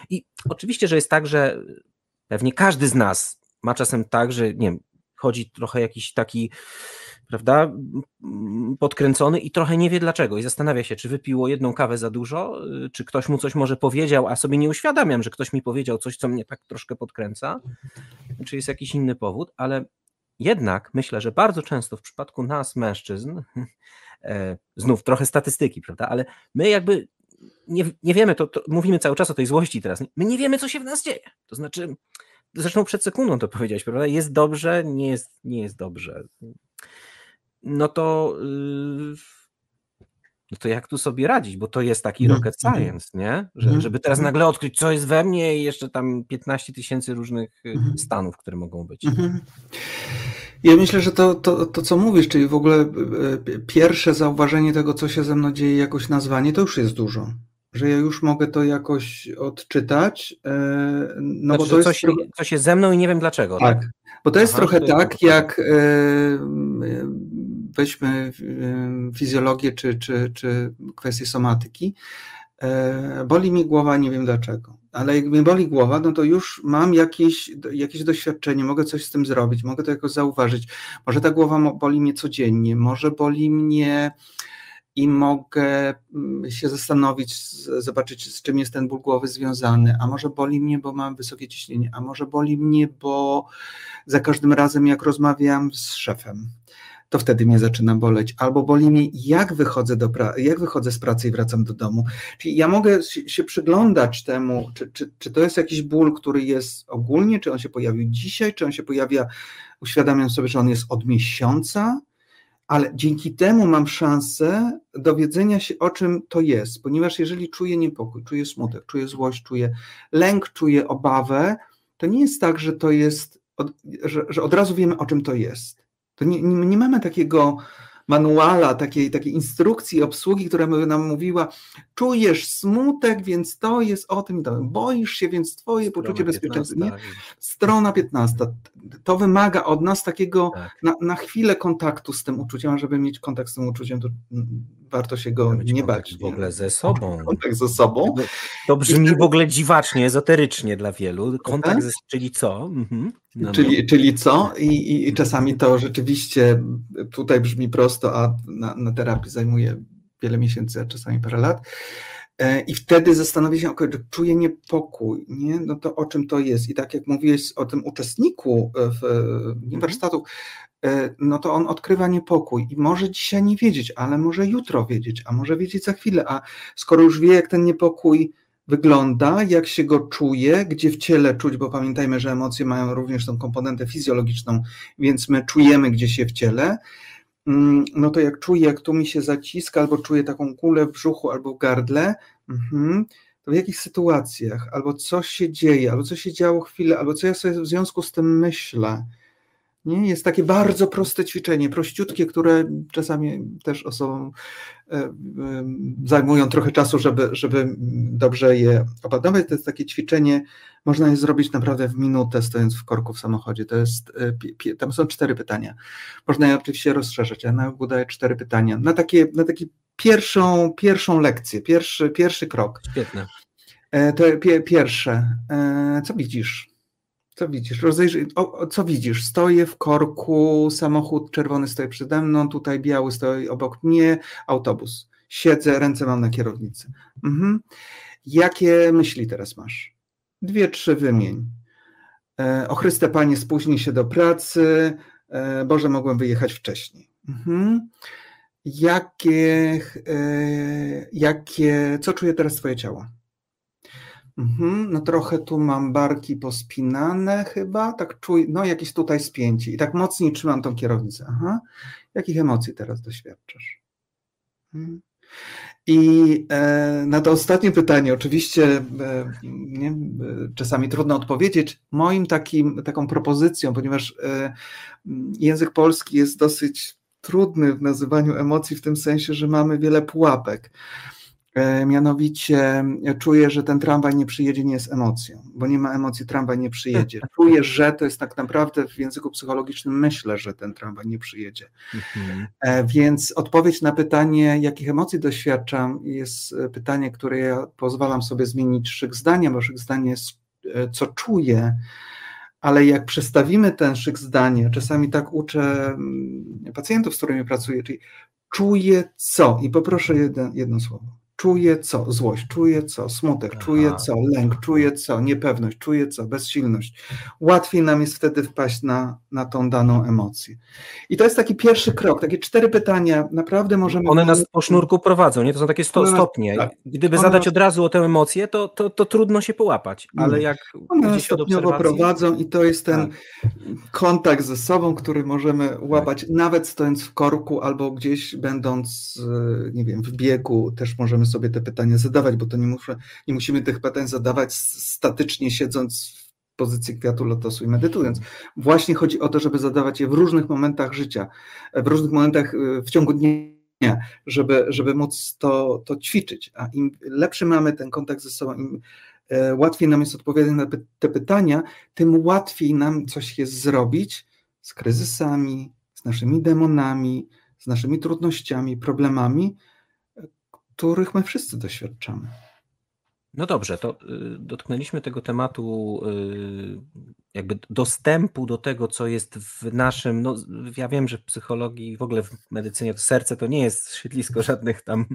I oczywiście, że jest tak, że pewnie każdy z nas ma czasem tak, że nie wiem, chodzi trochę jakiś taki prawda, podkręcony i trochę nie wie dlaczego i zastanawia się, czy wypiło jedną kawę za dużo, y, czy ktoś mu coś może powiedział, a sobie nie uświadamiam, że ktoś mi powiedział coś, co mnie tak troszkę podkręca, czy jest jakiś inny powód, ale jednak myślę, że bardzo często w przypadku nas, mężczyzn, e, znów trochę statystyki, prawda, ale my jakby nie, nie wiemy, to, to, mówimy cały czas o tej złości teraz, my nie wiemy, co się w nas dzieje. To znaczy, zresztą przed sekundą to powiedziałeś, prawda? Jest dobrze, nie jest, nie jest dobrze no to, yy, no to jak tu sobie radzić, bo to jest taki mhm, rocket mhm. science, nie? Że, mhm. żeby teraz nagle odkryć, co jest we mnie i jeszcze tam 15 tysięcy różnych y, stanów, które mogą być.
Ja myślę, że to, to, to, co mówisz, czyli w ogóle y, y, pierwsze zauważenie tego, co się ze mną dzieje, jakoś nazwanie, to już jest dużo. Że ja już mogę to jakoś odczytać.
No znaczy, bo to jest coś, coś jest ze mną i nie wiem dlaczego.
Tak. tak? Bo to jest Aha, trochę to tak, jak weźmy fizjologię czy, czy, czy kwestię somatyki. E, boli mi głowa, nie wiem dlaczego, ale jak mnie boli głowa, no to już mam jakieś, jakieś doświadczenie, mogę coś z tym zrobić, mogę to jakoś zauważyć. Może ta głowa boli mnie codziennie, może boli mnie i mogę mm, się zastanowić, zobaczyć, z czym jest ten ból głowy związany, a może boli mnie, bo mam wysokie ciśnienie, a może boli mnie, bo za każdym razem, jak rozmawiam z szefem, to wtedy mnie zaczyna boleć. Albo boli mnie, jak wychodzę, do jak wychodzę z pracy i wracam do domu. Czyli ja mogę się przyglądać temu, czy, czy, czy to jest jakiś ból, który jest ogólnie, czy on się pojawił dzisiaj, czy on się pojawia, uświadamiam sobie, że on jest od miesiąca, ale dzięki temu mam szansę dowiedzenia się, o czym to jest, ponieważ jeżeli czuję niepokój, czuję smutek, czuję złość, czuję lęk, czuję obawę, to nie jest tak, że to jest, że, że od razu wiemy, o czym to jest. To nie, nie, nie mamy takiego manuala, takiej, takiej instrukcji obsługi, która by nam mówiła, czujesz smutek, więc to jest o tym, to boisz się, więc twoje Strona poczucie bezpieczeństwa. Nie? Strona 15. To wymaga od nas takiego tak. na, na chwilę kontaktu z tym uczuciem, żeby mieć kontakt z tym uczuciem, to warto się go nie bać.
W ogóle ze sobą.
Kontakt ze sobą.
To brzmi w ogóle dziwacznie, ezoterycznie dla wielu. Kontakt, ze, czyli co? Mhm.
No, czyli, no. czyli co? I, I, czasami to rzeczywiście tutaj brzmi prosto, a na, na terapii zajmuje wiele miesięcy, a czasami parę lat. E, I wtedy zastanowię się, okay, czuję niepokój, nie? No to o czym to jest? I tak jak mówiłeś o tym uczestniku e, w mhm. E, no to on odkrywa niepokój i może dzisiaj nie wiedzieć, ale może jutro wiedzieć, a może wiedzieć za chwilę. A skoro już wie, jak ten niepokój wygląda, jak się go czuje, gdzie w ciele czuć, bo pamiętajmy, że emocje mają również tą komponentę fizjologiczną, więc my czujemy gdzieś się w ciele, mm, no to jak czuję, jak tu mi się zaciska, albo czuję taką kulę w brzuchu, albo w gardle, mhm, to w jakich sytuacjach, albo co się dzieje, albo co się działo chwilę, albo co ja sobie w związku z tym myślę, nie? Jest takie bardzo proste ćwiczenie, prościutkie, które czasami też osobom e, e, zajmują trochę czasu, żeby, żeby dobrze je opanować. To jest takie ćwiczenie, można je zrobić naprawdę w minutę, stojąc w korku w samochodzie. To jest, e, tam są cztery pytania. Można je oczywiście rozszerzyć, ja na ogół daję cztery pytania. Na takie, na taki pierwszą, pierwszą lekcję, pierwszy, pierwszy krok.
Świetne.
To pierwsze. Co widzisz? Co widzisz? Rozejrzyj, o, co widzisz? Stoję w korku, samochód czerwony stoi przede mną, tutaj biały stoi obok mnie, autobus. Siedzę, ręce mam na kierownicy. Mhm. Jakie myśli teraz masz? Dwie, trzy wymień. E, o Chryste Panie, spóźnij się do pracy. E, Boże, mogłem wyjechać wcześniej. Mhm. Jakie, e, jakie, co czuje teraz Twoje ciało? Mhm, no trochę tu mam barki pospinane chyba, tak czuję, no jakieś tutaj spięcie i tak mocniej trzymam tą kierownicę. Aha, jakich emocji teraz doświadczasz? Mhm. I e, na to ostatnie pytanie, oczywiście e, nie, e, czasami trudno odpowiedzieć. Moim takim, taką propozycją, ponieważ e, język polski jest dosyć trudny w nazywaniu emocji, w tym sensie, że mamy wiele pułapek. E, mianowicie czuję, że ten tramwaj nie przyjedzie nie jest emocją, bo nie ma emocji, tramwaj nie przyjedzie. Czuję, że to jest tak naprawdę w języku psychologicznym myślę, że ten tramwaj nie przyjedzie. Mhm. E, więc odpowiedź na pytanie, jakich emocji doświadczam, jest e, pytanie, które ja pozwalam sobie zmienić szyk zdania, bo szyk zdania jest co czuję, ale jak przestawimy ten szyk zdania, czasami tak uczę mm, pacjentów, z którymi pracuję, czyli czuję co i poproszę jedno, jedno słowo Czuję co? Złość, czuję co? Smutek, Aha. czuję co? Lęk, czuję co? Niepewność, czuję co? Bezsilność. Łatwiej nam jest wtedy wpaść na, na tą daną emocję. I to jest taki pierwszy krok, takie cztery pytania. Naprawdę możemy.
One nas po sznurku prowadzą, nie? To są takie sto, stopnie. Tak. Gdyby One... zadać od razu o tę emocję, to, to, to trudno się połapać, ale jak.
One nas stopniowo prowadzą i to jest ten tak. kontakt ze sobą, który możemy łapać, tak. nawet stojąc w korku albo gdzieś będąc, nie wiem, w biegu, też możemy sobie te pytania zadawać, bo to nie, muszę, nie musimy tych pytań zadawać statycznie siedząc w pozycji kwiatu lotosu i medytując. Właśnie chodzi o to, żeby zadawać je w różnych momentach życia, w różnych momentach y, w ciągu dnia, żeby, żeby móc to, to ćwiczyć. A im lepszy mamy ten kontakt ze sobą, im e, łatwiej nam jest odpowiadać na te pytania, tym łatwiej nam coś jest zrobić z kryzysami, z naszymi demonami, z naszymi trudnościami, problemami, których my wszyscy doświadczamy.
No dobrze, to y, dotknęliśmy tego tematu y, jakby dostępu do tego, co jest w naszym, no ja wiem, że w psychologii w ogóle w medycynie to serce to nie jest siedlisko żadnych tam,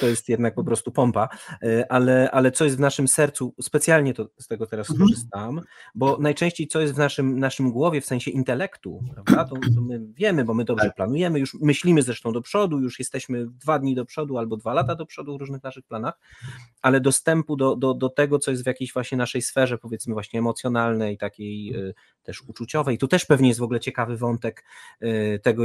to jest jednak po prostu pompa, y, ale, ale co jest w naszym sercu, specjalnie to z tego teraz mhm. skorzystam, bo najczęściej co jest w naszym, naszym głowie w sensie intelektu, prawda, to, to my wiemy, bo my dobrze tak. planujemy, już myślimy zresztą do przodu, już jesteśmy dwa dni do przodu albo dwa lata do przodu w różnych naszych planach, ale dostępu do, do, do tego, co jest w jakiejś właśnie naszej sferze, powiedzmy właśnie emocjonalnej, takiej y, też uczuciowej. Tu też pewnie jest w ogóle ciekawy wątek y, tego,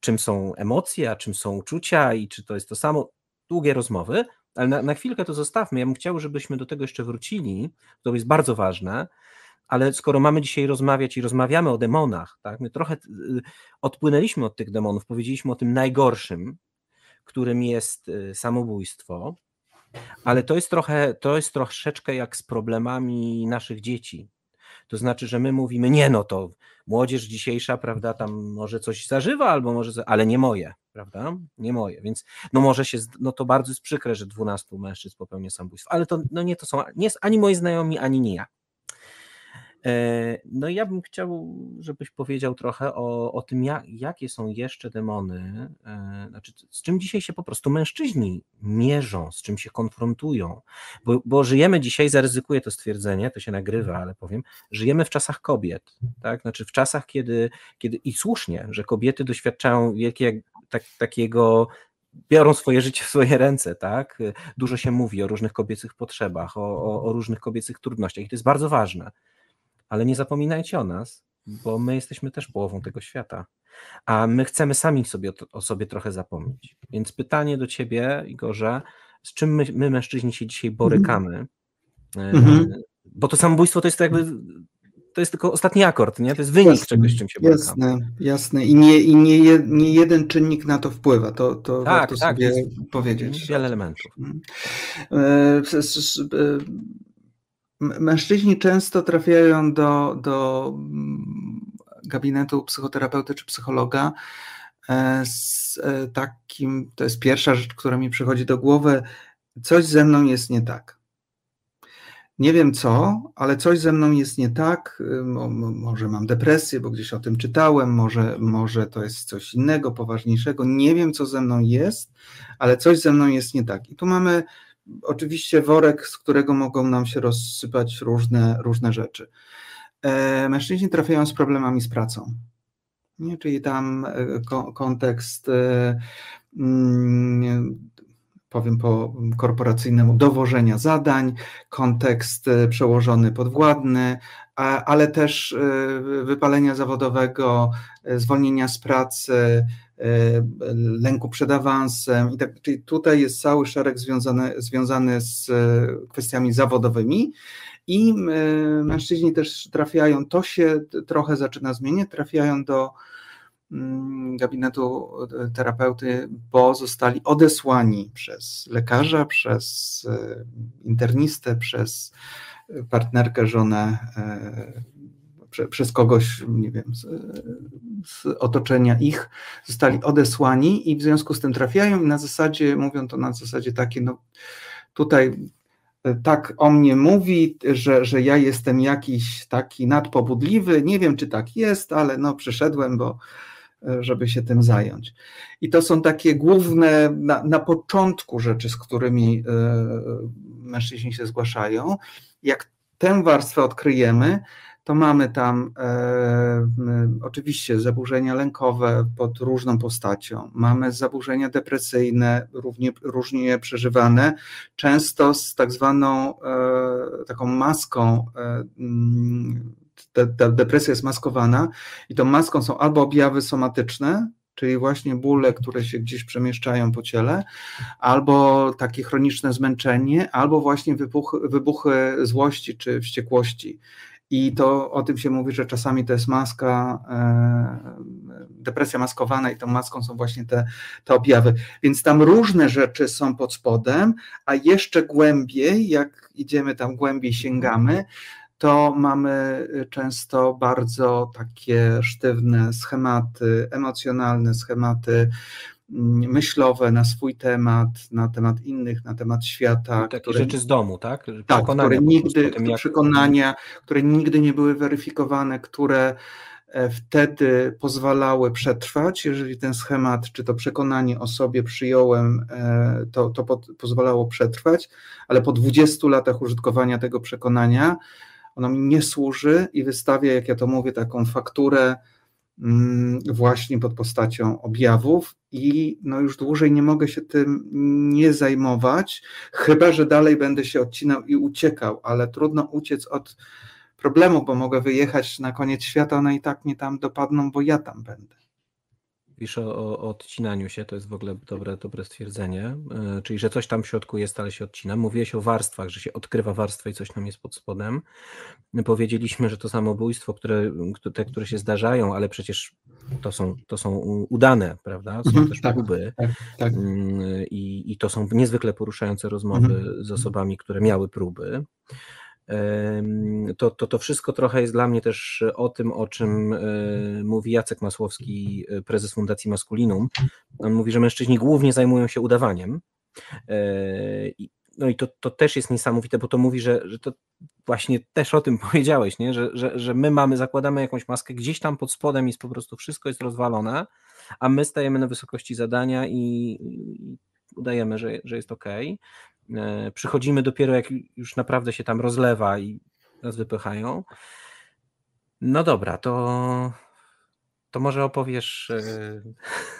czym są emocje, a czym są uczucia i czy to jest to samo. Długie rozmowy, ale na, na chwilkę to zostawmy. Ja bym chciał, żebyśmy do tego jeszcze wrócili. To jest bardzo ważne. Ale skoro mamy dzisiaj rozmawiać i rozmawiamy o demonach, tak, my trochę y, odpłynęliśmy od tych demonów, powiedzieliśmy o tym najgorszym, którym jest samobójstwo, ale to jest trochę, to jest troszeczkę jak z problemami naszych dzieci. To znaczy, że my mówimy, nie no to młodzież dzisiejsza, prawda, tam może coś zażywa, albo może, ale nie moje, prawda? Nie moje, więc no może się, no to bardzo jest przykre, że 12 mężczyzn popełnia samobójstwo, ale to no nie to są, nie jest ani moi znajomi, ani nie ja. E, no ja bym chciał, żebyś powiedział trochę o, o tym, jak, jakie są jeszcze demony, e, znaczy z czym dzisiaj się po prostu mężczyźni mierzą, z czym się konfrontują, bo, bo żyjemy dzisiaj, zaryzykuję to stwierdzenie, to się nagrywa, ale powiem, żyjemy w czasach kobiet, tak, znaczy w czasach, kiedy, kiedy i słusznie, że kobiety doświadczają wielkiego, tak, takiego biorą swoje życie w swoje ręce, tak? Dużo się mówi o różnych kobiecych potrzebach, o, o, o różnych kobiecych trudnościach i to jest bardzo ważne ale nie zapominajcie o nas, bo my jesteśmy też połową tego świata, a my chcemy sami sobie o sobie trochę zapomnieć. Więc pytanie do ciebie, Igorze, z czym my, my mężczyźni się dzisiaj borykamy? Mhm. E, bo to samobójstwo to jest jakby to jest tylko ostatni akord, nie? To jest wynik jasne, czegoś, z czym się borykamy.
Jasne, jasne. I nie, i nie, nie jeden czynnik na to wpływa. To, to tak, warto tak, sobie powiedzieć.
Wiele elementów.
Mężczyźni często trafiają do, do mm, gabinetu psychoterapeuty czy psychologa e, z e, takim, to jest pierwsza rzecz, która mi przychodzi do głowy, coś ze mną jest nie tak. Nie wiem co, ale coś ze mną jest nie tak. Może mam depresję, bo gdzieś o tym czytałem, może, może to jest coś innego, poważniejszego. Nie wiem, co ze mną jest, ale coś ze mną jest nie tak. I tu mamy oczywiście worek, z którego mogą nam się rozsypać różne, różne rzeczy. E, mężczyźni trafiają z problemami z pracą. Nie? Czyli tam e, kontekst, e, mm, powiem po korporacyjnemu, dowożenia zadań, kontekst przełożony podwładny, ale też wypalenia zawodowego, zwolnienia z pracy, lęku przed awansem. I tak, czyli tutaj jest cały szereg związany, związany z e, kwestiami zawodowymi. I e, mężczyźni też trafiają, to się trochę zaczyna zmieniać, trafiają do mm, gabinetu terapeuty, bo zostali odesłani przez lekarza, przez internistę, przez partnerkę, żonę przez kogoś, nie wiem, z, otoczenia ich, zostali odesłani i w związku z tym trafiają i na zasadzie, mówią to na zasadzie takiej, no tutaj e, tak o mnie mówi, że, że ja jestem jakiś taki nadpobudliwy, nie wiem czy tak jest, ale no przyszedłem, bo e, żeby się tym zająć. I to są takie główne na, na początku rzeczy, z którymi y, mężczyźni się zgłaszają. Jak tę warstwę odkryjemy, to mamy tam e, oczywiście zaburzenia lękowe pod różną postacią, mamy zaburzenia depresyjne, równie, różnie przeżywane, często z tak zwaną e, taką maską. E, ta, depresja jest maskowana i tą maską są albo objawy somatyczne, czyli właśnie bóle, które się gdzieś przemieszczają po ciele, albo takie chroniczne zmęczenie, albo właśnie wybuchy, wybuchy złości czy wściekłości. I to o tym się mówi, że czasami to jest maska, e, depresja maskowana i tą maską są właśnie te, te objawy. Więc tam różne rzeczy są pod spodem, a jeszcze głębiej, jak idziemy tam głębiej, sięgamy, to mamy często bardzo takie sztywne schematy emocjonalne, schematy myślowe na swój temat, na temat innych, na temat świata.
Takie które, rzeczy z domu, tak?
Tak, które nigdy, tym, jak... przekonania, które nigdy nie były weryfikowane, które e, wtedy pozwalały przetrwać, jeżeli ten schemat, czy to przekonanie o sobie przyjąłem, e, to, to po, pozwalało przetrwać, ale po 20 latach użytkowania tego przekonania ono mi nie służy i wystawia, jak ja to mówię, taką fakturę właśnie pod postacią objawów i no już dłużej nie mogę się tym nie zajmować, chyba że dalej będę się odcinał i uciekał, ale trudno uciec od problemu, bo mogę wyjechać na koniec świata, one i tak mnie tam dopadną, bo ja tam będę.
Pisz o, o, odcinaniu się, to jest w ogóle dobre, dobre stwierdzenie, yy, czyli że coś tam w środku jest, ale się odcina. Mówiłeś o warstwach, że się odkrywa warstwę i coś tam jest pod spodem. Powiedzieliśmy, że to samobójstwo, które, te, które się zdarzają, ale przecież to są, to są udane, prawda? Są mhm, też tak, próby tak, tak. Yy, I, i to są niezwykle poruszające rozmowy mhm. z osobami, które miały próby. To, to, to wszystko trochę jest dla mnie też o tym, o czym e, mówi Jacek Masłowski, e, prezes Fundacji Maskulinum. On mówi, że mężczyźni głównie zajmują się udawaniem. No i to, to też jest niesamowite, bo to mówi, że, że to właśnie też o tym powiedziałeś, nie? Że, że, że my mamy, zakładamy jakąś maskę, gdzieś tam pod spodem jest po prostu wszystko jest rozwalone, a my stajemy na wysokości zadania i udajemy, że, że jest ok. E, przychodzimy dopiero jak już naprawdę się tam rozlewa i nas wypychają. No dobra, to, to może opowiesz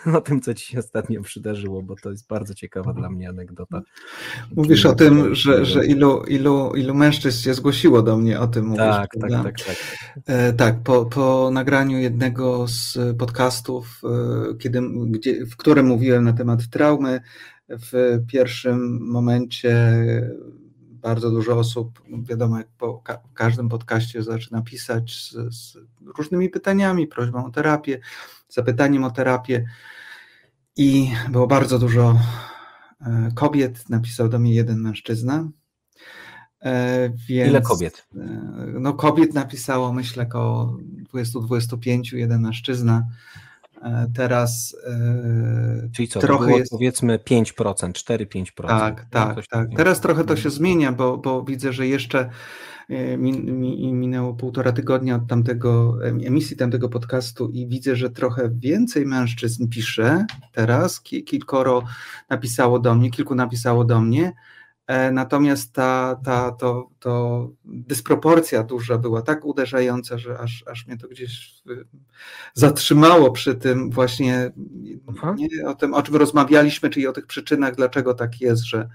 e, o tym, co ci się ostatnio przydarzyło, bo to jest bardzo ciekawa dla mnie anegdota.
Mówisz o tym, że, że ilu, ilu, ilu mężczyzn się zgłosiło do mnie o tym. Mówisz,
tak, tak, tak, tak.
E, tak, po, po nagraniu jednego z podcastów, kiedy, gdzie, w którym mówiłem na temat traumy, w pierwszym momencie bardzo dużo osób, wiadomo, jak po każdym podcaście zaczyna pisać z, z, różnymi pytaniami, prośbą o terapię, zapytaniem o terapię. I było bardzo dużo e, kobiet, napisał do mnie jeden mężczyzna.
E, więc, Ile kobiet?
E, no, kobiet napisało, myślę, około 20-25, jeden mężczyzna. E, teraz
e, Czyli co, trochę jest... powiedzmy 5%, 4-5%.
Tak, tak, tak. Teraz trochę to się zmienia, bo, bo widzę, że jeszcze e, minęło półtora tygodnia od tamtego emisji tamtego podcastu i widzę, że trochę więcej mężczyzn pisze teraz. Kilkoro napisało do mnie, kilku napisało do mnie. E, natomiast ta, ta to, to dysproporcja duża była tak uderzająca, że aż, aż mnie to gdzieś zatrzymało przy tym właśnie nie, o tym, o czym rozmawialiśmy, czyli o tych przyczynach, dlaczego tak jest, że,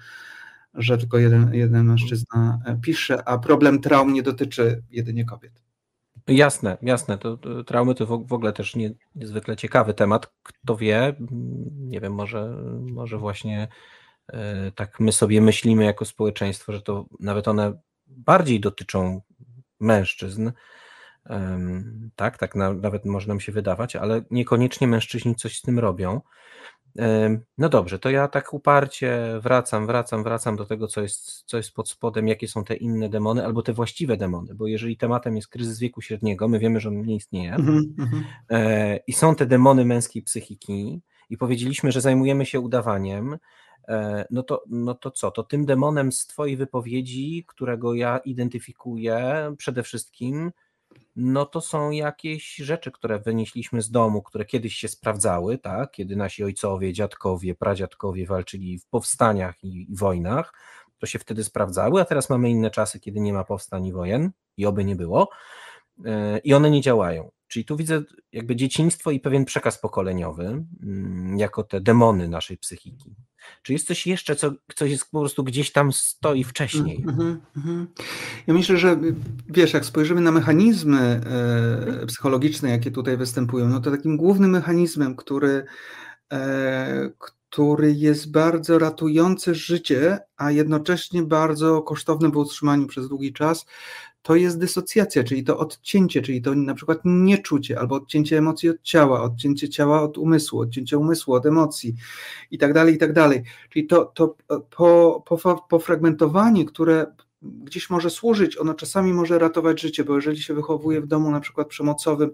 że tylko jeden, jeden mężczyzna e, pisze, a problem traum nie dotyczy jedynie kobiet.
Jasne, jasne. To, to, traumy to w ogóle też nie, niezwykle ciekawy temat. Kto wie, nie wiem, może, może właśnie tak my sobie myślimy jako społeczeństwo, że to nawet one bardziej dotyczą mężczyzn. Tak, tak nawet może nam się wydawać, ale niekoniecznie mężczyźni coś z tym robią. No dobrze, to ja tak uparcie wracam, wracam, wracam do tego, co jest, co jest pod spodem, jakie są te inne demony, albo te właściwe demony, bo jeżeli tematem jest kryzys wieku średniego, my wiemy, że on nie istnieje, mm -hmm. i są te demony męskiej psychiki, i powiedzieliśmy, że zajmujemy się udawaniem, E, no to, no to co? To tym demonem z Twojej wypowiedzi, którego ja identyfikuję przede wszystkim, no to są jakieś rzeczy, które wynieśliśmy z domu, które kiedyś się sprawdzały, tak? kiedy nasi ojcowie, dziadkowie, pradziadkowie walczyli w powstaniach i, i wojnach, to się wtedy sprawdzały, a teraz mamy inne czasy, kiedy nie ma powstań i wojen i oby nie było e, i one nie działają. Czyli tu widzę jakby dzieciństwo i pewien przekaz pokoleniowy, mm, jako te demony naszej psychiki. Czy jest coś jeszcze, co coś jest po prostu gdzieś tam stoi wcześniej? Mm -hmm.
Ja myślę, że wiesz, jak spojrzymy na mechanizmy e, psychologiczne, jakie tutaj występują, no to takim głównym mechanizmem, który, e, który jest bardzo ratujący życie, a jednocześnie bardzo kosztowny w utrzymaniu przez długi czas, to jest dysocjacja, czyli to odcięcie, czyli to na przykład nieczucie, albo odcięcie emocji od ciała, odcięcie ciała od umysłu, odcięcie umysłu od emocji i tak dalej, i tak dalej. Czyli to, to po, po, pofragmentowanie, które gdzieś może służyć, ono czasami może ratować życie, bo jeżeli się wychowuje w domu na przykład przemocowym,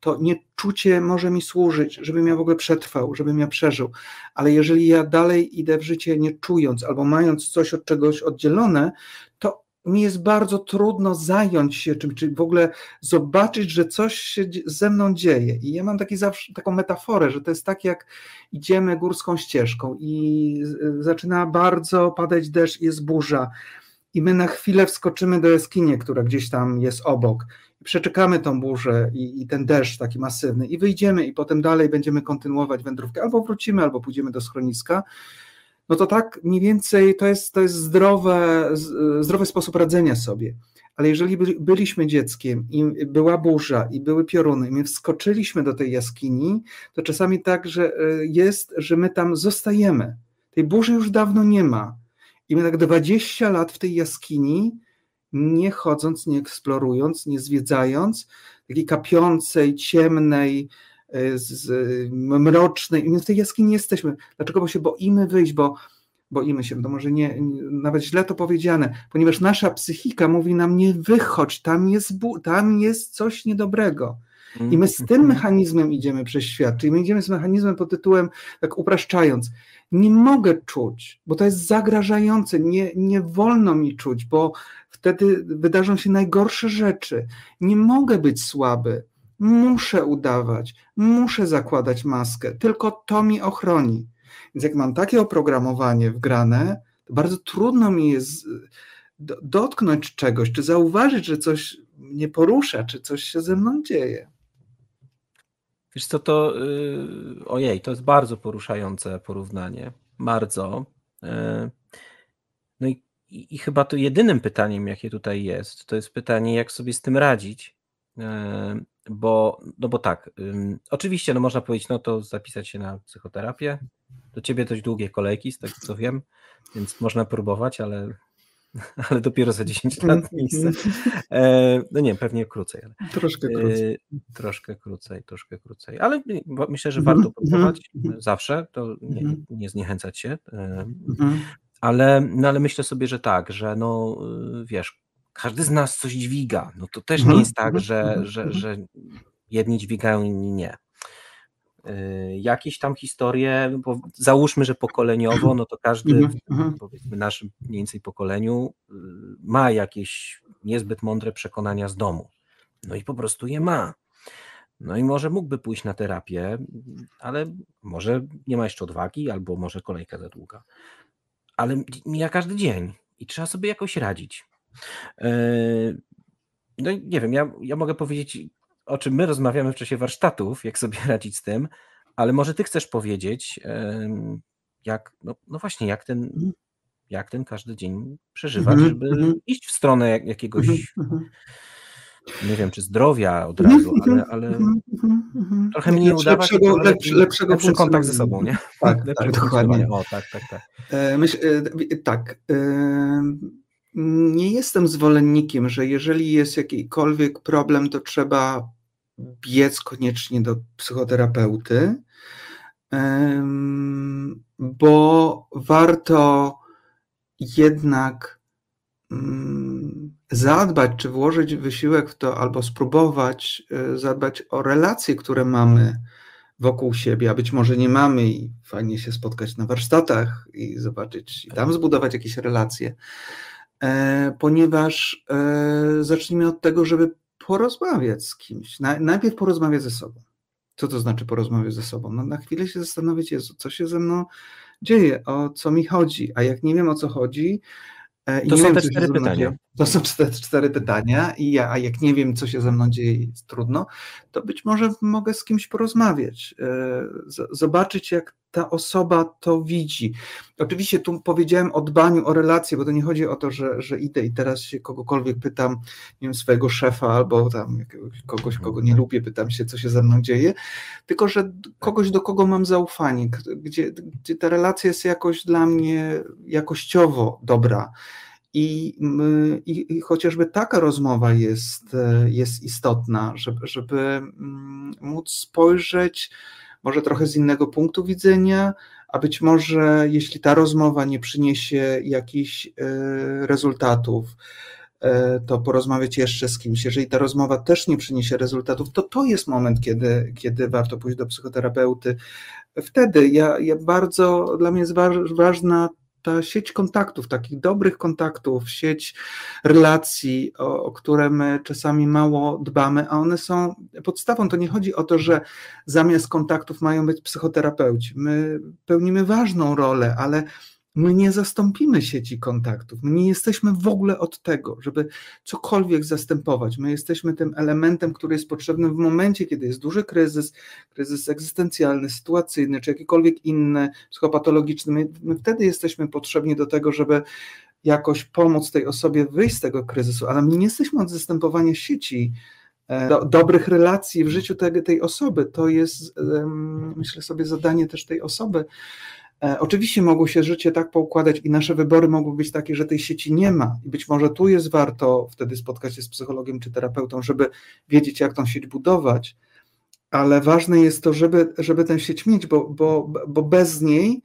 to nieczucie może mi służyć, żebym ja w ogóle przetrwał, żebym ja przeżył, ale jeżeli ja dalej idę w życie nie czując albo mając coś od czegoś oddzielone, to mi jest bardzo trudno zająć się czymś, czy w ogóle zobaczyć, że coś się ze mną dzieje. I ja mam taki zawsze, taką metaforę, że to jest tak, jak idziemy górską ścieżką i zaczyna bardzo padać deszcz, jest burza, i my na chwilę wskoczymy do jaskini, która gdzieś tam jest obok. Przeczekamy tą burzę i, i ten deszcz taki masywny, i wyjdziemy, i potem dalej będziemy kontynuować wędrówkę, albo wrócimy, albo pójdziemy do schroniska no to tak mniej więcej to jest, to jest zdrowe, zdrowy sposób radzenia sobie. Ale jeżeli byliśmy dzieckiem i była burza i były pioruny i my wskoczyliśmy do tej jaskini, to czasami tak, że e, jest, że my tam zostajemy. Tej burzy już dawno nie ma. I my tak 20 lat w tej jaskini, nie chodząc, nie eksplorując, nie zwiedzając, takiej kapiącej, ciemnej, z, mrocznej i my w tej jaskini jesteśmy. Dlaczego? Bo się boimy wyjść, bo, boimy się, to może nie, nawet źle to powiedziane, ponieważ nasza psychika mówi nam nie wychodź, tam jest, tam jest coś niedobrego. I my z tym mhm. mechanizmem idziemy przez świat, czyli my idziemy z mechanizmem pod tytułem, tak upraszczając, nie mogę czuć, bo to jest zagrażające, nie, nie wolno mi czuć, bo wtedy wydarzą się najgorsze rzeczy. Nie mogę być słaby, muszę udawać, muszę zakładać maskę, tylko to mi ochroni. Więc jak mam takie oprogramowanie wgrane, to bardzo trudno mi jest dotknąć czegoś, czy zauważyć, że coś mnie porusza, czy coś się ze mną dzieje.
Wiesz co, to yy, ojej, to jest bardzo poruszające porównanie. Bardzo. Yy, no i, i, chyba to jedynym pytaniem, jakie tutaj jest, to jest pytanie, jak sobie z tym radzić. Yy, bo, no bo tak, oczywiście, no można powiedzieć, no to zapisać się na psychoterapię. Do ciebie dość długie kolejki, z tego co wiem, więc można próbować, ale ale dopiero za 10 lat miejsce. E, no nie, pewnie krócej. Ale,
troszkę e, krócej.
troszkę krócej, troszkę krócej. Ale myślę, że mhm, warto mhm, próbować mhm. zawsze, to nie, nie zniechęcać się. E, ale, no ale myślę sobie, że tak, że no wiesz, każdy z nas coś dźwiga. No to też nie jest tak, że, że, że jedni dźwigają, inni nie. Y, jakieś tam historie, bo załóżmy, że pokoleniowo, no to każdy mhm, mhm. powiedzmy naszym mniej więcej pokoleniu y, ma jakieś niezbyt mądre przekonania z domu. No i po prostu je ma. No i może mógłby pójść na terapię, ale może nie ma jeszcze odwagi, albo może kolejka za długa. Ale mija każdy dzień i trzeba sobie jakoś radzić. Y, no i nie wiem, ja, ja mogę powiedzieć o czym my rozmawiamy w czasie warsztatów, jak sobie radzić z tym, ale może ty chcesz powiedzieć, jak, no, no właśnie, jak ten, mhm. jak ten każdy dzień przeżywać, mhm, żeby mhm. iść w stronę jakiegoś, nie wiem, czy zdrowia od razu, ale, ale trochę mniej udawać, lepszego, lepszy, lepszego lepszy kontakt ze sobą, nie?
Tak, tak dokładnie.
O, tak, tak, tak.
E, myśl, e, tak. E, nie jestem zwolennikiem, że jeżeli jest jakikolwiek problem, to trzeba biec koniecznie do psychoterapeuty, bo warto jednak mm, zadbać, czy włożyć wysiłek w to, albo spróbować e, zadbać o relacje, które mamy wokół siebie, a być może nie mamy i fajnie się spotkać na warsztatach i zobaczyć, i tam zbudować jakieś relacje, e, ponieważ e, zacznijmy od tego, żeby porozmawiać z kimś. Najpierw porozmawiać ze sobą. Co to znaczy porozmawiać ze sobą? No na chwilę się zastanowić, Jezu, co się ze mną dzieje, o co mi chodzi, a jak nie wiem o co chodzi,
e, i to są wiem, te cztery pytania.
To są cztery, cztery pytania, i ja, a jak nie wiem, co się ze mną dzieje, jest trudno, to być może mogę z kimś porozmawiać, e, zobaczyć, jak ta osoba to widzi. Oczywiście tu powiedziałem o dbaniu o relacje, bo to nie chodzi o to, że, że idę i teraz się kogokolwiek pytam, nie wiem, swojego szefa albo tam kogoś, kogo nie lubię, pytam się, co się ze mną dzieje, tylko że kogoś, do kogo mam zaufanie, gdzie, gdzie ta relacja jest jakoś dla mnie jakościowo dobra. I, i, chociażby taka rozmowa jest, jest istotna, żeby, żeby mm, móc spojrzeć może trochę z innego punktu widzenia, a być może jeśli ta rozmowa nie przyniesie jakichś e, rezultatów, e, to porozmawiać jeszcze z kimś. Jeżeli ta rozmowa też nie przyniesie rezultatów, to to jest moment, kiedy, kiedy warto pójść do psychoterapeuty. Wtedy ja, ja bardzo, dla mnie jest ważna ta sieć kontaktów, takich dobrych kontaktów, sieć relacji, o, o, które my czasami mało dbamy, a one są podstawą. To nie chodzi o to, że zamiast kontaktów mają być psychoterapeuci. My pełnimy ważną rolę, ale My nie zastąpimy sieci kontaktów. My nie jesteśmy w ogóle od tego, żeby cokolwiek zastępować. My jesteśmy tym elementem, który jest potrzebny w momencie, kiedy jest duży kryzys, kryzys egzystencjalny, sytuacyjny, czy jakikolwiek inny, psychopatologiczny. My, my wtedy jesteśmy potrzebni do tego, żeby jakoś pomóc tej osobie wyjść z tego kryzysu, ale my nie jesteśmy od zastępowania sieci, e, do, dobrych relacji w życiu tej, tej osoby. To jest, myślę sobie, zadanie też tej osoby, oczywiście mogło się życie tak poukładać i nasze wybory mogły być takie, że tej sieci nie ma i być może tu jest warto wtedy spotkać się z psychologiem czy terapeutą, żeby wiedzieć, jak tą sieć budować, ale ważne jest to, żeby, żeby tę sieć mieć, bo, bo, bo bez niej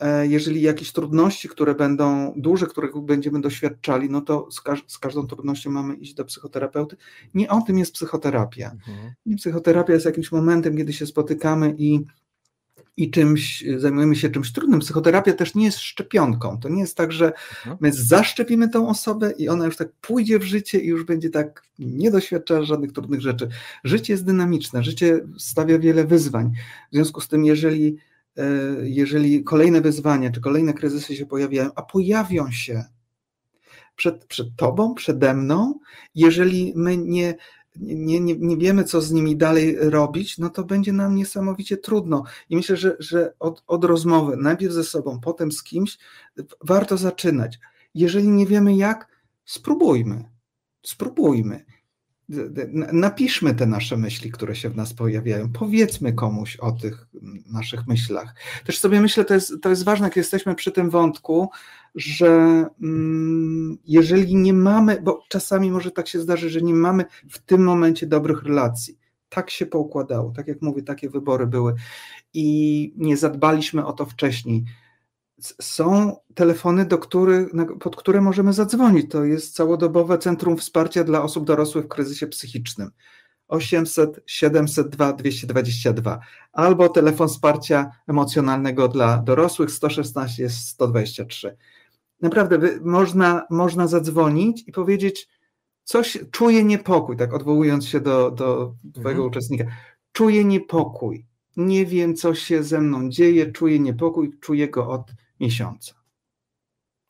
E, jeżeli jakieś trudności, które będą duże, których będziemy doświadczali, no to z, każ z, każdą trudnością mamy iść do psychoterapeuty. Nie o tym jest psychoterapia. Mhm. Psychoterapia jest jakimś momentem, kiedy się spotykamy i, i czymś, zajmujemy się czymś trudnym. Psychoterapia też nie jest szczepionką. To nie jest tak, że mhm. my zaszczepimy tą osobę i ona już tak pójdzie w życie i już będzie tak nie doświadczała żadnych trudnych rzeczy. Życie jest dynamiczne, życie stawia wiele wyzwań. W związku z tym, jeżeli E, jeżeli kolejne wyzwania czy kolejne kryzysy się pojawiają, a pojawią się przed, przed tobą, przede mną, jeżeli my nie, nie, nie, nie wiemy, co z nimi dalej robić, no to będzie nam niesamowicie trudno. I myślę, że, że od, od rozmowy, najpierw ze sobą, potem z kimś, warto zaczynać. Jeżeli nie wiemy jak, spróbujmy. Spróbujmy. Napiszmy te nasze myśli, które się w nas pojawiają. Powiedzmy komuś o tych naszych myślach. Też sobie myślę, to jest, to jest ważne, jak jesteśmy przy tym wątku, że mm, jeżeli nie mamy, bo czasami może tak się zdarzy, że nie mamy w tym momencie dobrych relacji. Tak się poukładało, tak jak mówię, takie wybory były i nie zadbaliśmy o to wcześniej są telefony, do których, pod które możemy zadzwonić. To jest całodobowe Centrum Wsparcia dla Osób Dorosłych w Kryzysie Psychicznym. 800 702 222 albo telefon wsparcia emocjonalnego dla dorosłych 116 jest 123. Naprawdę można, można zadzwonić i powiedzieć, coś, czuję niepokój, tak odwołując się do, do Twojego mhm. uczestnika. Czuję niepokój, nie wiem, co się ze mną dzieje, czuję niepokój, czuję go od miesiąca.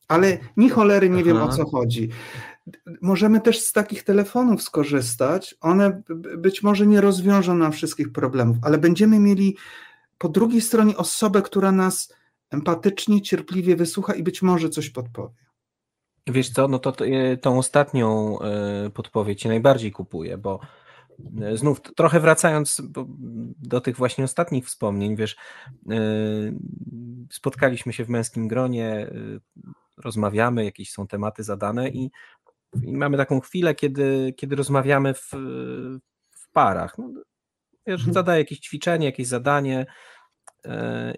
Ale ni cholery nie Aha. wiem o co chodzi. Możemy też z takich telefonów skorzystać. One być może nie rozwiążą nam wszystkich problemów, ale będziemy mieli po drugiej stronie osobę, która nas empatycznie, cierpliwie wysłucha i być może coś podpowie.
Wiesz co, no to, to e, tą ostatnią e, podpowiedź najbardziej kupuję, bo znów trochę wracając do tych właśnie ostatnich wspomnień, wiesz, e, spotkaliśmy się w męskim gronie, e, rozmawiamy, jakieś są tematy zadane i, i mamy taką chwilę, kiedy, kiedy rozmawiamy w, w parach. No, wiesz, mhm. zadaję jakieś ćwiczenie, jakieś zadanie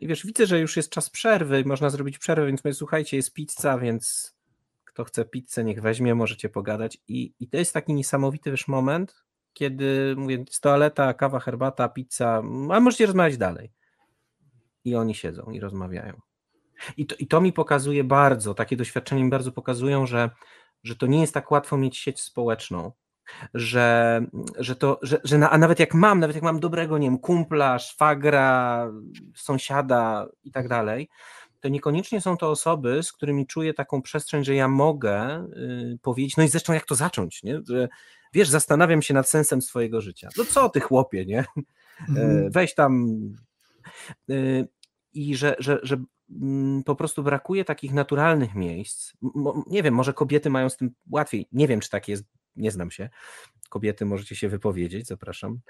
i wiesz, widzę, że już jest czas przerwy, można zrobić przerwę, więc mówię, słuchajcie, jest pizza, więc kto chce pizzę, niech weźmie, możecie pogadać i, i to jest taki niesamowity, wiesz, moment, kiedy mówię, z toaleta, kawa, herbata, pizza, a możecie rozmawiać dalej. I oni siedzą i rozmawiają. I to, i to mi pokazuje bardzo, takie doświadczenia mi bardzo pokazują, że, że to nie jest tak łatwo mieć sieć społeczną, że, że to, że, że na, a nawet jak mam, nawet jak mam dobrego, nie wiem, kumpla, szwagra, sąsiada i tak dalej, to niekoniecznie są to osoby, z którymi czuję taką przestrzeń, że ja mogę y, powiedzieć, no i zresztą jak to zacząć, nie? Że, wiesz, zastanawiam się nad sensem swojego życia. No co ty chłopie, nie? Mm. Weź tam y, i że, że, że mm, po prostu brakuje takich naturalnych miejsc. Nie wiem, może kobiety mają z tym łatwiej. Nie wiem, czy tak jest, nie znam się. Kobiety możecie się wypowiedzieć, zapraszam.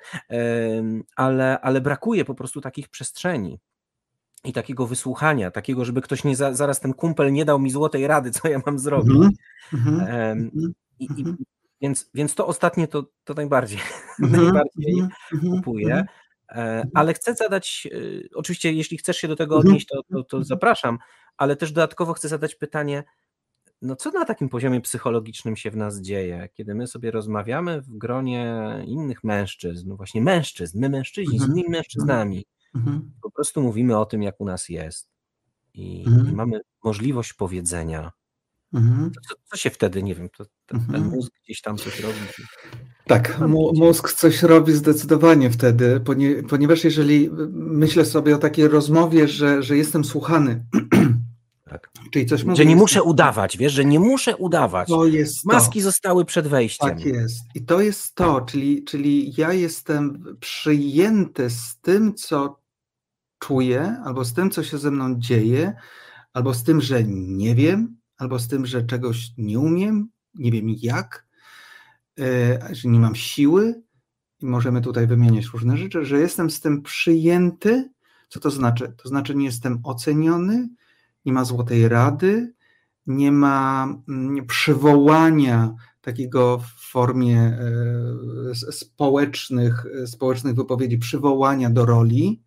Ale, ale brakuje po prostu takich przestrzeni i takiego wysłuchania, takiego, żeby ktoś nie za, zaraz ten kumpel nie dał mi złotej rady, co ja mam zrobić. Mm -hmm. I, i, mhm. Więc, więc to ostatnie to, to najbardziej, -hmm. najbardziej mm kupuję. E, ale chcę zadać, e, oczywiście, jeśli chcesz się do tego odnieść, to, to, to zapraszam, ale też dodatkowo chcę zadać pytanie, no co na takim poziomie psychologicznym się w nas dzieje, kiedy my sobie rozmawiamy w gronie innych mężczyzn, no właśnie mężczyzn, my mężczyźni z innymi mężczyznami, Mhm. Po prostu mówimy o tym, jak u nas jest. I, mhm. i mamy możliwość powiedzenia. Mhm. Co, co, się wtedy, nie wiem, to, ten, ten mhm. mózg gdzieś tam coś robi.
Tak, mózg coś robi zdecydowanie wtedy, ponieważ jeżeli myślę sobie o takiej rozmowie, że, że jestem słuchany,
tak. Czyli coś mówię, że nie muszę udawać, wiesz, że nie muszę udawać. To jest Maski to. zostały przed wejściem.
Tak jest. I to jest to, czyli, czyli ja jestem przyjęty z tym, co czuję, albo z tym, co się ze mną dzieje, albo z tym, że nie wiem, albo z tym, że czegoś nie umiem, nie wiem jak, e, że nie mam siły, i możemy tutaj wymieniać różne rzeczy, że jestem z tym przyjęty. Co to znaczy? To znaczy, nie jestem oceniony, nie ma złotej rady, nie ma mm, przywołania takiego w formie e, społecznych, społecznych wypowiedzi, przywołania do roli,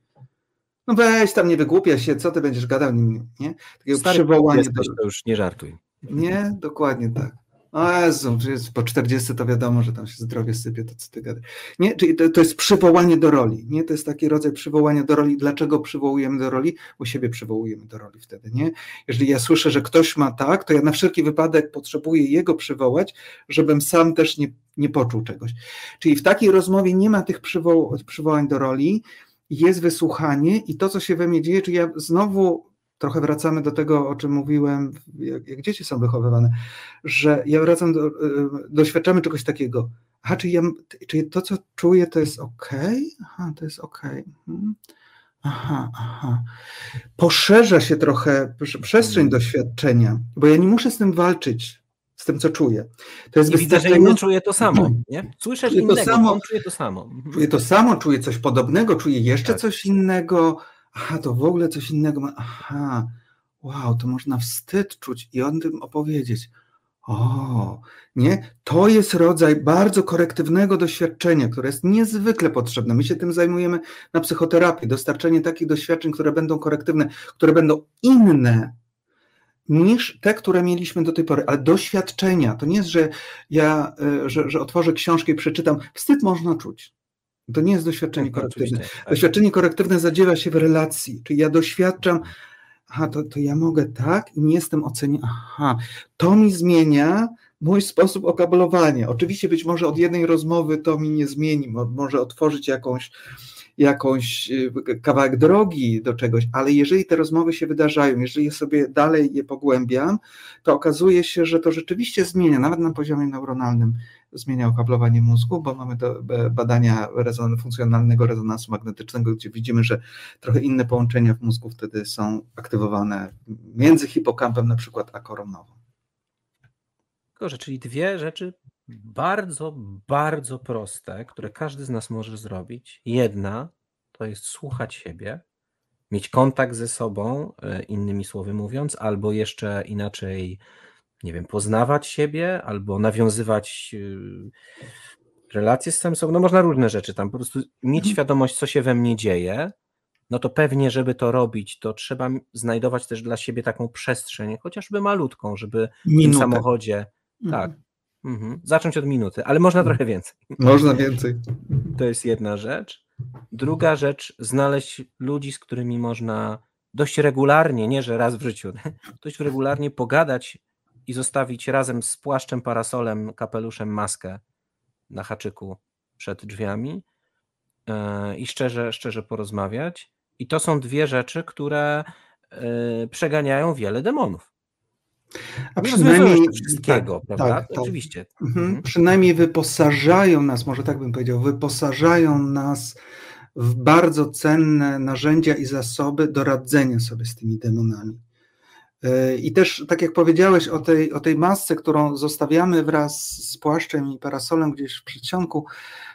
no weź tam nie wygłupia się, co ty będziesz gadał, nie?
Takiego Stary przywołania. Jesteś, to już nie żartuj.
Nie, dokładnie tak. O Jezu, po 40 to wiadomo, że tam się zdrowie sypie, to co ty gadasz. Nie, czyli to, to jest przywołanie do roli, nie? To jest taki rodzaj przywołania do roli. Dlaczego przywołujemy do roli? Bo siebie przywołujemy do roli wtedy, nie? Jeżeli ja słyszę, że ktoś ma tak, to ja na wszelki wypadek potrzebuję jego przywołać, żebym sam też nie, nie poczuł czegoś. Czyli w takiej rozmowie nie ma tych przywoł przywołań do roli, jest wysłuchanie i to, co się we mnie dzieje, czyli ja znowu trochę wracamy do tego, o czym mówiłem, jak, jak dzieci są wychowywane, że ja wracam do, e, doświadczamy czegoś takiego. Aha, czy, ja, czy to, co czuję, to jest ok? Aha, to jest ok. Hmm. Aha, aha. Poszerza się trochę przestrzeń mhm. doświadczenia, bo ja nie muszę z tym walczyć, z tym, co czuję.
To jest I widzę, że inny czuje to samo. Nie? Słyszę, że innego, to samo, on czuje to samo.
Mhm. Czuję to samo, czuję coś podobnego, czuję jeszcze tak. coś innego aha, to w ogóle coś innego aha, wow, to można wstyd czuć i o tym opowiedzieć. O, nie? To jest rodzaj bardzo korektywnego doświadczenia, które jest niezwykle potrzebne. My się tym zajmujemy na psychoterapii, dostarczenie takich doświadczeń, które będą korektywne, które będą inne niż te, które mieliśmy do tej pory, ale doświadczenia. To nie jest, że ja, e, że, że otworzę książkę i przeczytam. Wstyd można czuć. To nie jest doświadczenie korektywne. Tak. Doświadczenie korektywne zadziewa się w relacji, czyli ja doświadczam, aha, to, to ja mogę tak i nie jestem oceniany, aha, to mi zmienia mój sposób okablowania. Oczywiście być może od jednej rozmowy to mi nie zmieni, może otworzyć jakąś jakąś y, kawałek drogi do czegoś, ale jeżeli te rozmowy się wydarzają, jeżeli sobie dalej je pogłębiam, to okazuje się, że to rzeczywiście zmienia, nawet na poziomie neuronalnym zmienia okablowanie mózgu, bo mamy badania rezon funkcjonalnego rezonansu magnetycznego, gdzie widzimy, że trochę inne połączenia w mózgu wtedy są aktywowane między hipokampem na przykład a koronową.
Tylko, czyli dwie rzeczy bardzo, bardzo proste, które każdy z nas może zrobić. Jedna to jest słuchać siebie, mieć kontakt ze sobą, e, innymi słowy mówiąc, albo jeszcze inaczej, nie wiem, poznawać siebie, albo nawiązywać e, relacje z samym sobą. No można różne rzeczy tam, po prostu mieć mhm. świadomość, co się we mnie dzieje. No to pewnie, żeby to robić, to trzeba znajdować też dla siebie taką przestrzeń, chociażby malutką, żeby Minutę. w tym samochodzie. Tak, mhm. Zacząć od minuty, ale można trochę więcej.
Można więcej.
To jest jedna rzecz. Druga rzecz, znaleźć ludzi, z którymi można dość regularnie, nie że raz w życiu, dość regularnie pogadać i zostawić razem z płaszczem, parasolem, kapeluszem maskę na haczyku przed drzwiami e, i szczerze, szczerze porozmawiać. I to są dwie rzeczy, które e, przeganiają wiele demonów.
A przynajmniej
wszystkiego, tak, prawda? Tak, tak. Oczywiście.
Mhm. mhm. Przynajmniej wyposażają nas, może tak bym powiedział, wyposażają nas w bardzo cenne narzędzia i zasoby do radzenia sobie z tymi demonami. E, I też, tak jak powiedziałeś o tej, o tej masce, którą zostawiamy wraz z płaszczem i parasolem gdzieś w przedsionku,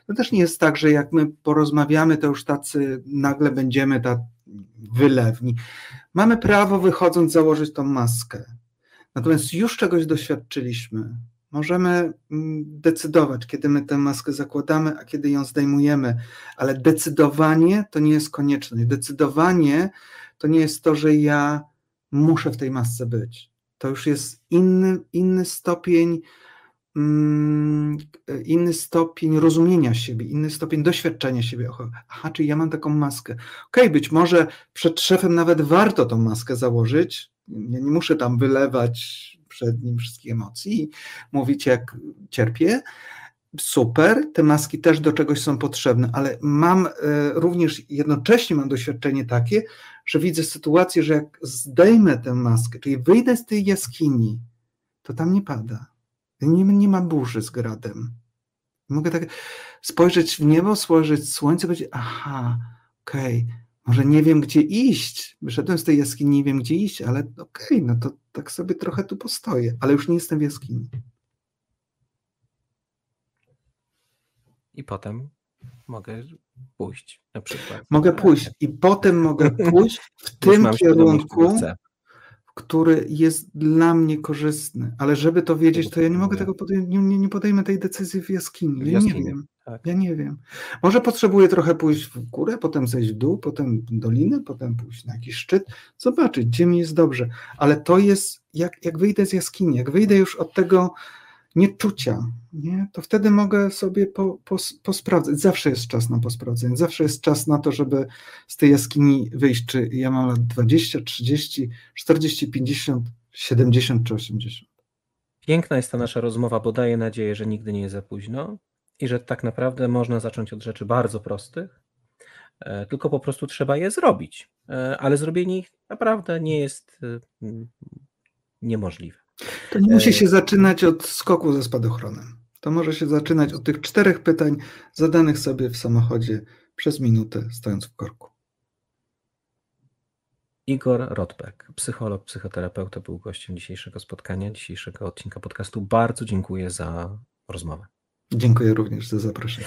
to też nie jest tak, że jak my porozmawiamy, to już tacy nagle będziemy ta wylewni. Mamy prawo, wychodząc, założyć tą maskę. Natomiast już czegoś doświadczyliśmy. Możemy mm, decydować, kiedy my tę maskę zakładamy, a kiedy ją zdejmujemy, ale decydowanie to nie jest konieczność. Decydowanie to nie jest to, że ja muszę w tej masce być. To już jest inny, inny stopień, inny stopień rozumienia siebie, inny stopień doświadczenia siebie. Aha, czyli ja mam taką maskę. Okej, okay, być może przed szefem nawet warto tą maskę założyć, ja nie muszę tam wylewać przed nim wszystkich emocji, mówić jak cierpię. Super, te maski też do czegoś są potrzebne, ale mam e, również jednocześnie mam doświadczenie takie, że widzę sytuację, że jak zdejmę tę maskę, czyli wyjdę z tej jaskini, to tam nie pada. Nie, nie ma burzy z gradem. Mogę tak spojrzeć w niebo, spojrzeć w słońce, powiedzieć, aha, okej, okay, może nie wiem, gdzie iść. Wyszedłem z tej jaskini, nie wiem, gdzie iść, ale okej, okay, no to tak sobie trochę tu postoję, ale już nie jestem w jaskini.
I potem mogę pójść na przykład.
Mogę pójść i potem mogę pójść w tym kierunku, który jest dla mnie korzystny. Ale żeby to wiedzieć, to ja nie mogę tego podjąć, nie, nie podejmę tej decyzji w jaskini. Jaskini. Nie wiem. Tak. Ja nie wiem. Może potrzebuję trochę pójść w górę, potem zejść w dół, potem dolinę, potem pójść na jakiś szczyt, zobaczyć, gdzie mi jest dobrze. Ale to jest, jak, jak wyjdę z jaskini, jak wyjdę już od tego nieczucia, nie? to wtedy mogę sobie po, po, posprawdzać. Zawsze jest czas na posprawdzenie, zawsze jest czas na to, żeby z tej jaskini wyjść, czy ja mam lat 20, 30, 40, 50, 70 czy 80.
Piękna jest ta nasza rozmowa, bo daje nadzieję, że nigdy nie jest za późno i że tak naprawdę można zacząć od rzeczy bardzo prostych, e, tylko po prostu trzeba je zrobić. E, ale zrobienie ich naprawdę nie jest e, niemożliwe.
To nie musi się zaczynać od skoku ze spadochronem. To może się zaczynać od tych czterech pytań zadanych sobie w samochodzie przez minutę, stojąc w korku.
Igor Rotberg, psycholog, psychoterapeuta, był gościem dzisiejszego spotkania, dzisiejszego odcinka podcastu. Bardzo dziękuję za rozmowę.
Dziękuję również za zaproszenie.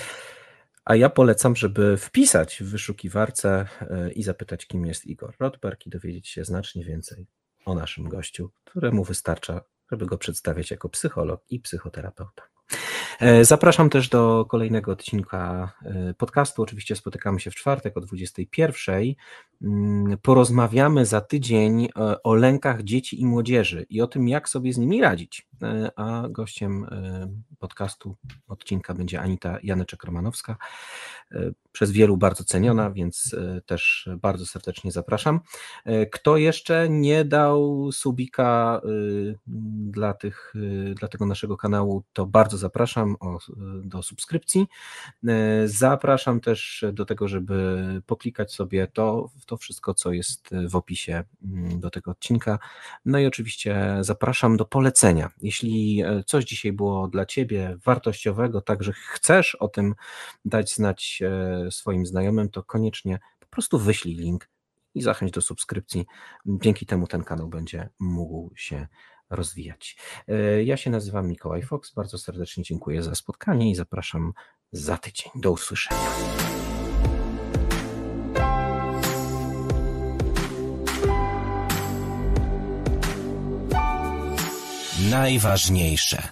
A ja polecam, żeby wpisać w wyszukiwarce e, i zapytać, kim jest Igor Rotberg i dowiedzieć się znacznie więcej o naszym gościu, któremu wystarcza, żeby go przedstawiać jako psycholog i psychoterapeuta. E, zapraszam też do kolejnego odcinka e, podcastu. Oczywiście spotykamy się w czwartek o 21. Mm, porozmawiamy za tydzień e, o lękach dzieci i młodzieży i o tym, jak sobie z nimi radzić. A gościem podcastu, odcinka będzie Anita Janeczek-Romanowska, przez wielu bardzo ceniona, więc też bardzo serdecznie zapraszam. Kto jeszcze nie dał subika dla, tych, dla tego naszego kanału, to bardzo zapraszam o, do subskrypcji. Zapraszam też do tego, żeby poklikać sobie to, to wszystko, co jest w opisie mm, do tego odcinka. No i oczywiście zapraszam do polecenia. Jeśli coś dzisiaj było dla Ciebie wartościowego, także chcesz o tym dać znać swoim znajomym, to koniecznie po prostu wyślij link i zachęć do subskrypcji. Dzięki temu ten kanał będzie mógł się rozwijać. E, ja się nazywam Mikołaj Fox, bardzo serdecznie dziękuję za spotkanie i zapraszam za tydzień. Do usłyszenia.
Najważniejsze.